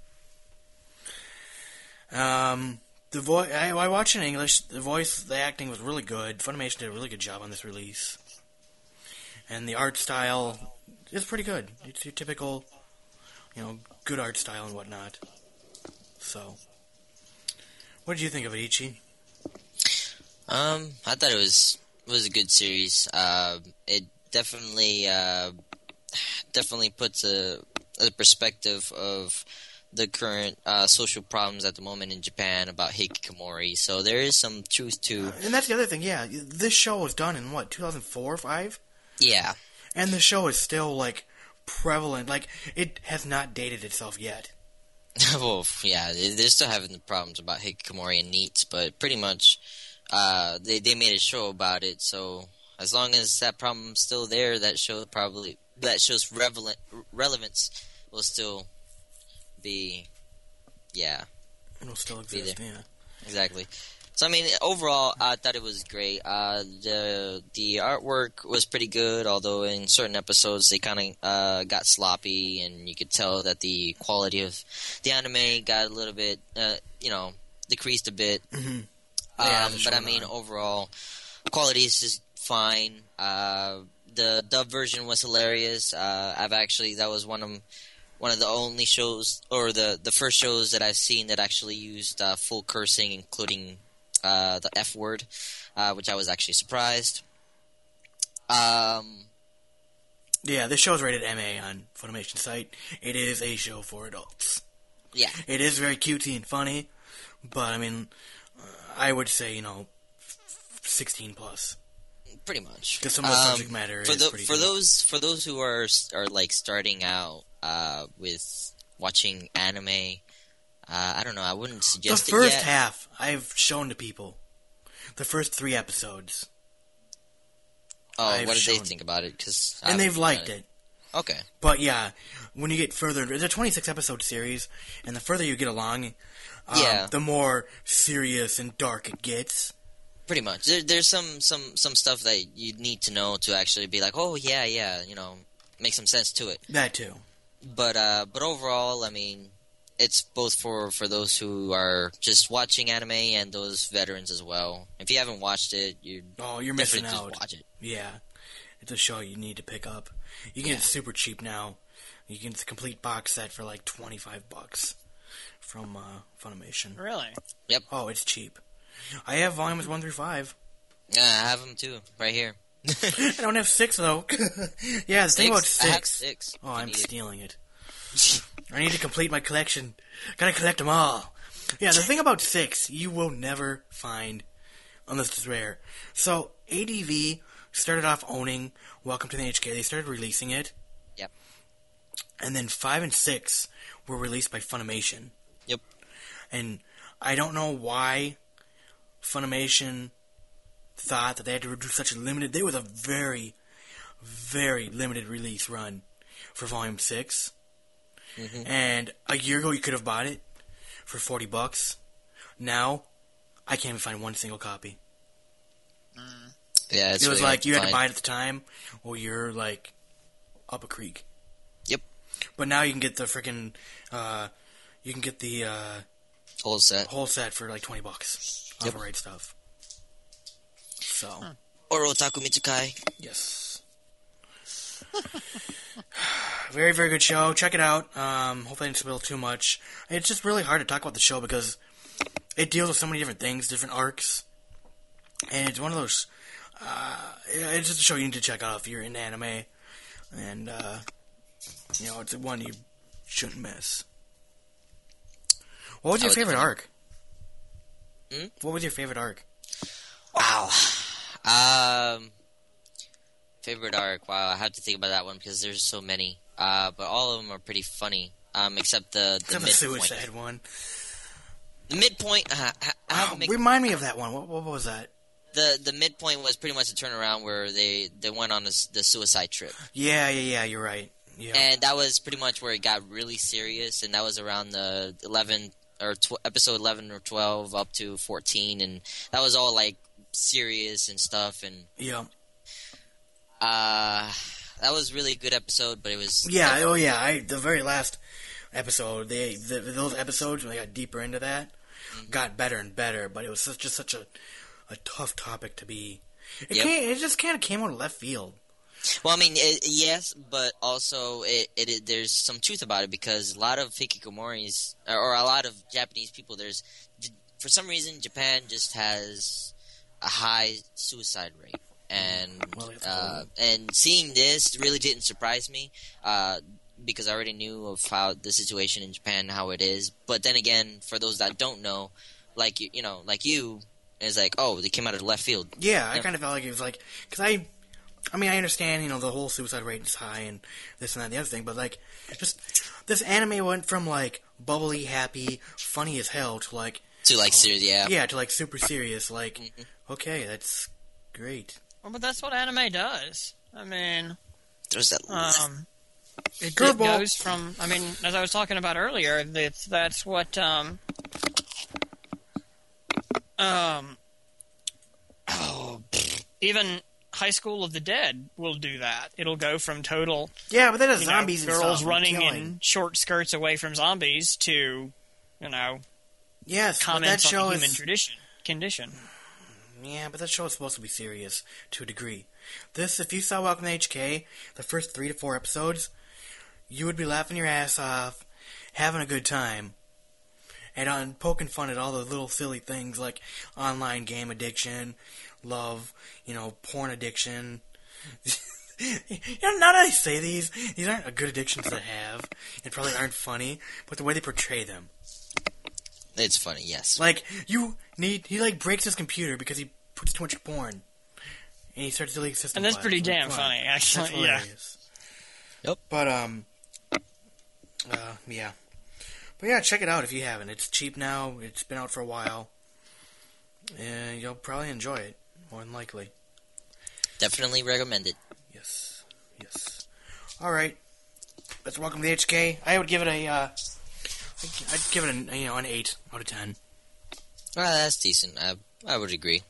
Speaker 4: um, the voice I, I watched in English. The voice, the acting was really good. Funimation did a really good job on this release, and the art style is pretty good. It's your typical, you know, good art style and whatnot. So, what did you think of it, Ichi?
Speaker 6: Um, I thought it was was a good series. Uh, it definitely uh, definitely puts a, a perspective of the current uh, social problems at the moment in Japan about hikikomori. So there is some truth to
Speaker 4: And that's the other thing. Yeah, this show was done in what 2004, or five.
Speaker 6: yeah.
Speaker 4: And the show is still like prevalent. Like it has not dated itself yet.
Speaker 6: well, yeah, they- they're still having the problems about hikikomori and NEETs, but pretty much uh, they they made a show about it. So as long as that problem's still there, that show probably that show's relevant relevance will still be, yeah,
Speaker 4: It'll still exist. Yeah.
Speaker 6: exactly. So I mean, overall, I thought it was great. Uh, the the artwork was pretty good, although in certain episodes they kind of uh, got sloppy, and you could tell that the quality of the anime got a little bit, uh, you know, decreased a bit.
Speaker 4: Mhm. Yeah,
Speaker 6: Um, but I mean,
Speaker 4: line.
Speaker 6: overall, quality is just fine. Uh, the dub version was hilarious. Uh, I've actually that was one of one of the only shows or the the first shows that I've seen that actually used uh, full cursing, including uh, the F word, uh, which I was actually surprised. Um,
Speaker 4: Yeah, this show is rated MA on Funimation site. It is a show for adults.
Speaker 6: yeah,
Speaker 4: It is very cutesy and funny, but I mean, uh, I would say you know, f- sixteen plus.
Speaker 6: pretty much.
Speaker 4: Because some of the
Speaker 6: Um,
Speaker 4: subject matter
Speaker 6: for
Speaker 4: is
Speaker 6: the,
Speaker 4: pretty
Speaker 6: for those for those who are are like starting out uh, with watching anime. Uh, I don't know. I wouldn't
Speaker 4: The
Speaker 6: suggest it
Speaker 4: first half I've shown to people. The first three episodes,
Speaker 6: Oh,
Speaker 4: I've
Speaker 6: what did they think about it? Because
Speaker 4: and they've liked it.
Speaker 6: Okay.
Speaker 4: But yeah, when you get further, it's a 26 episode series, and the further you get along, um,
Speaker 6: Yeah.
Speaker 4: the more serious and dark it gets.
Speaker 6: Pretty much. There, there's some, some, some stuff that you need to know to actually be like, oh yeah, yeah, you know, make some sense to it.
Speaker 4: That too.
Speaker 6: But uh, but overall, I mean, it's both for for those who are just watching anime and those veterans as well. If you haven't watched it, you
Speaker 4: Oh, you're missing
Speaker 6: definitely
Speaker 4: out.
Speaker 6: just watch it.
Speaker 4: Yeah, it's a show you need to pick up. You can get it super cheap now. You can get the complete box set for like 25 bucks from uh, Funimation.
Speaker 5: Really? Yep.
Speaker 4: Oh, it's cheap. I have volumes one through five.
Speaker 6: Yeah, I have them too, right here.
Speaker 4: I don't have six though. yeah, the thing about
Speaker 6: I have
Speaker 4: six.
Speaker 6: six.
Speaker 4: Oh, I'm
Speaker 6: need it.
Speaker 4: stealing it. I need to complete my collection. Gotta collect them all. Yeah, the thing about six, you will never find unless it's rare. So ADV started off owning Welcome to the NHK. They started releasing it.
Speaker 6: Yep.
Speaker 4: And then five and six were released by Funimation.
Speaker 6: Yep.
Speaker 4: And I don't know why Funimation thought that they had to do such a limited. They was a very, very limited release run for Volume 6
Speaker 6: Mhm.
Speaker 4: And a year ago, you could have bought it for forty bucks. Now, I can't even find one single copy.
Speaker 6: Yeah, it's
Speaker 4: it was
Speaker 6: really
Speaker 4: like you had to buy it at the time, or you're like up a creek.
Speaker 6: Yep.
Speaker 4: But now you can get the freaking, uh, you can get the uh,
Speaker 6: whole set.
Speaker 4: whole set for like twenty bucks. All
Speaker 6: Yep.
Speaker 4: the right stuff. So
Speaker 6: Or Otaku Mitsukai.
Speaker 4: yes, very very good show. Check it out. Um, hopefully I didn't spill too much. It's just really hard to talk about the show because it deals with so many different things, different arcs, and it's one of those. Uh, it's just a show you need to check out if you're into anime, and uh, you know it's one you shouldn't miss. What was your favorite arc?
Speaker 6: Hmm?
Speaker 4: What was your favorite arc?
Speaker 6: Wow. Um, favorite arc. Wow, I have to think about that one because there's so many. Uh, but all of them are pretty funny. Um, except the the
Speaker 4: the
Speaker 6: midpoint.
Speaker 4: suicide one.
Speaker 6: The midpoint. Uh,
Speaker 4: Oh,
Speaker 6: make-
Speaker 4: remind me of that one. What, what was that?
Speaker 6: the the midpoint was pretty much a turnaround where they they went on this, the suicide trip,
Speaker 4: Yeah, yeah, yeah. You're right. Yeah.
Speaker 6: and that was pretty much where it got really serious, and that was around the eleven or tw- episode eleven or twelve up to fourteen, and that was all like serious and stuff, and
Speaker 4: yeah.
Speaker 6: Uh that was really a good episode, but it was
Speaker 4: Yeah. Oh, yeah. I the very last episode, they the, those episodes when they got deeper into that
Speaker 6: Mm-hmm.
Speaker 4: got better and better. But it was such, just such a a tough topic to be. It
Speaker 6: Yep.
Speaker 4: came, It just kind of came out of left field.
Speaker 6: Well, I mean, it, yes, but also it, it, it there's some truth about it because a lot of hikikomoris or, or a lot of Japanese people, there's for some reason Japan just has a high suicide rate, and uh, and seeing this really didn't surprise me. Uh, because I already knew of how the situation in Japan, how it is. But then again, for those that don't know, like you, you know, like you, it's like, oh, they came out of left field.
Speaker 4: Yeah, I kind of felt like it was like because I, I mean, I understand you know the whole suicide rate is high and this and that and the other thing, but like just this anime went from like bubbly, happy, funny as hell to like
Speaker 6: To like, serious, yeah,
Speaker 4: yeah to like super serious. Like
Speaker 6: Mm-hmm.
Speaker 4: okay, that's great.
Speaker 5: Well, but that's what anime does. I mean,
Speaker 6: There's that.
Speaker 5: um, It, it goes from. I mean, as I was talking about earlier, that's that's what um um oh even High School of the Dead will do that. It'll go from total
Speaker 4: Yeah, but that has
Speaker 5: you know,
Speaker 4: zombies and
Speaker 5: girls running
Speaker 4: killing.
Speaker 5: in short skirts away from zombies to you know
Speaker 4: Yes, but that
Speaker 5: comments
Speaker 4: show
Speaker 5: on the human
Speaker 4: is
Speaker 5: tradition condition.
Speaker 4: Yeah, but that show is supposed to be serious to a degree. This, if you saw Welcome to NHK, the first three to four episodes, you would be laughing your ass off, having a good time, and on poking fun at all the little silly things like online game addiction, love, you know, porn addiction. you know, now that I say these, these aren't good addictions to have, and probably aren't funny, but the way they portray them.
Speaker 6: It's funny, yes.
Speaker 4: Like you need, he like breaks his computer because he puts too much porn, and he starts deleting system.
Speaker 5: And that's
Speaker 4: files.
Speaker 5: pretty damn
Speaker 4: fun.
Speaker 5: funny, actually,
Speaker 4: That's
Speaker 5: yeah.
Speaker 4: hilarious.
Speaker 6: Yep.
Speaker 4: But um, uh, yeah, but yeah, check it out if you haven't. It's cheap now. It's been out for a while, and you'll probably enjoy it more than likely.
Speaker 6: Definitely recommend it.
Speaker 4: Yes, yes. All right, let's welcome the NHK. I would give it a, uh, I'd give it a you know an eight out of ten.
Speaker 6: Well, that's decent. I I would agree.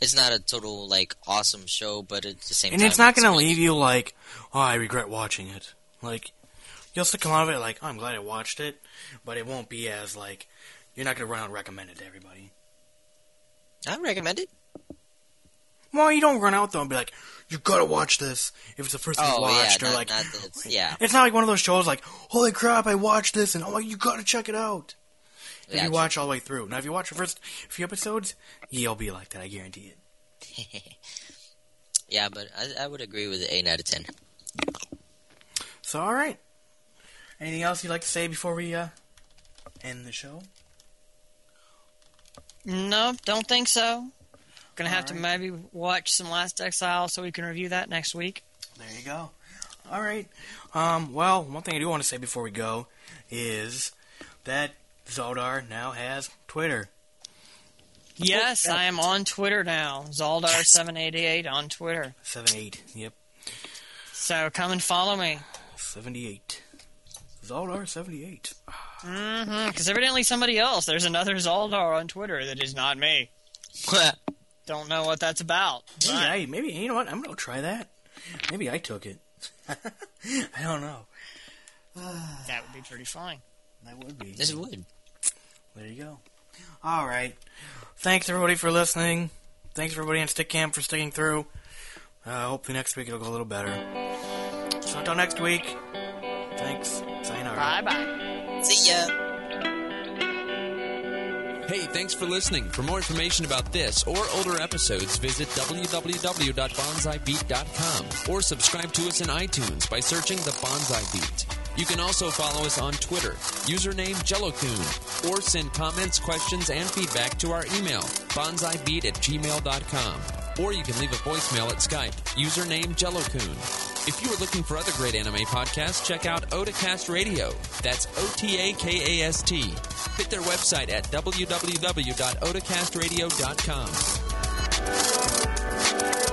Speaker 6: It's not a total like awesome show, but at the same
Speaker 4: And
Speaker 6: time,
Speaker 4: it's not going to leave you like, oh, I regret watching it. Like, you'll still come out of it like, oh, I'm glad I watched it, but it won't be as like, you're not going to run out and recommend it to everybody.
Speaker 6: I recommend it.
Speaker 4: Well, you don't run out though and be like, you gotta watch this if it's the first thing you
Speaker 6: Oh
Speaker 4: watched,
Speaker 6: yeah,
Speaker 4: or
Speaker 6: not,
Speaker 4: like,
Speaker 6: not that, yeah.
Speaker 4: it's not like one of those shows like, holy crap, I watched this, and oh, you gotta check it out. If
Speaker 6: Yeah,
Speaker 4: you watch all the way through. Now, if you watch the first few episodes, you'll be like that, I guarantee it.
Speaker 6: yeah, but I, I would agree with the eight out of ten.
Speaker 4: So, all right. Anything else you'd like to say before we uh, end the show?
Speaker 5: No, don't think so. Gonna have to maybe watch some Last Exile so we can review that next week.
Speaker 4: There you go. All right. Um, well, one thing I do want to say before we go is that Zoldar now has Twitter.
Speaker 5: Yes, I am on Twitter now. Zaldar788 on Twitter.
Speaker 4: 78. Yep.
Speaker 5: So come and follow me.
Speaker 4: 78. Zoldar 78.
Speaker 5: Mm-hmm. Because evidently somebody else, there's another Zaldar on Twitter that is not me. Don't know what that's about.
Speaker 4: Maybe,
Speaker 5: but-
Speaker 4: I, maybe, you know what? I'm going to try that. Maybe I took it. I don't know.
Speaker 5: that would be pretty fine.
Speaker 4: That would be.
Speaker 6: This would.
Speaker 4: There you go. All right. Thanks everybody for listening. Thanks everybody on Stickam for sticking through. Uh, hopefully next week it'll go a little better. So until next week. Thanks. Sayonara.
Speaker 5: Bye bye.
Speaker 6: See ya.
Speaker 3: Hey, thanks for listening. For more information about this or older episodes, visit www.bonsaibeat.com or subscribe to us in iTunes by searching The Bonsai Beat. You can also follow us on Twitter, username JelloCoon, or send comments, questions, and feedback to our email, bonsaibeat at gmail.com. Or you can leave a voicemail at Skype, username JelloCoon. If you are looking for other great anime podcasts, check out Otakast Radio. That's O T A K A S T. Hit their website at www.otakastradio.com.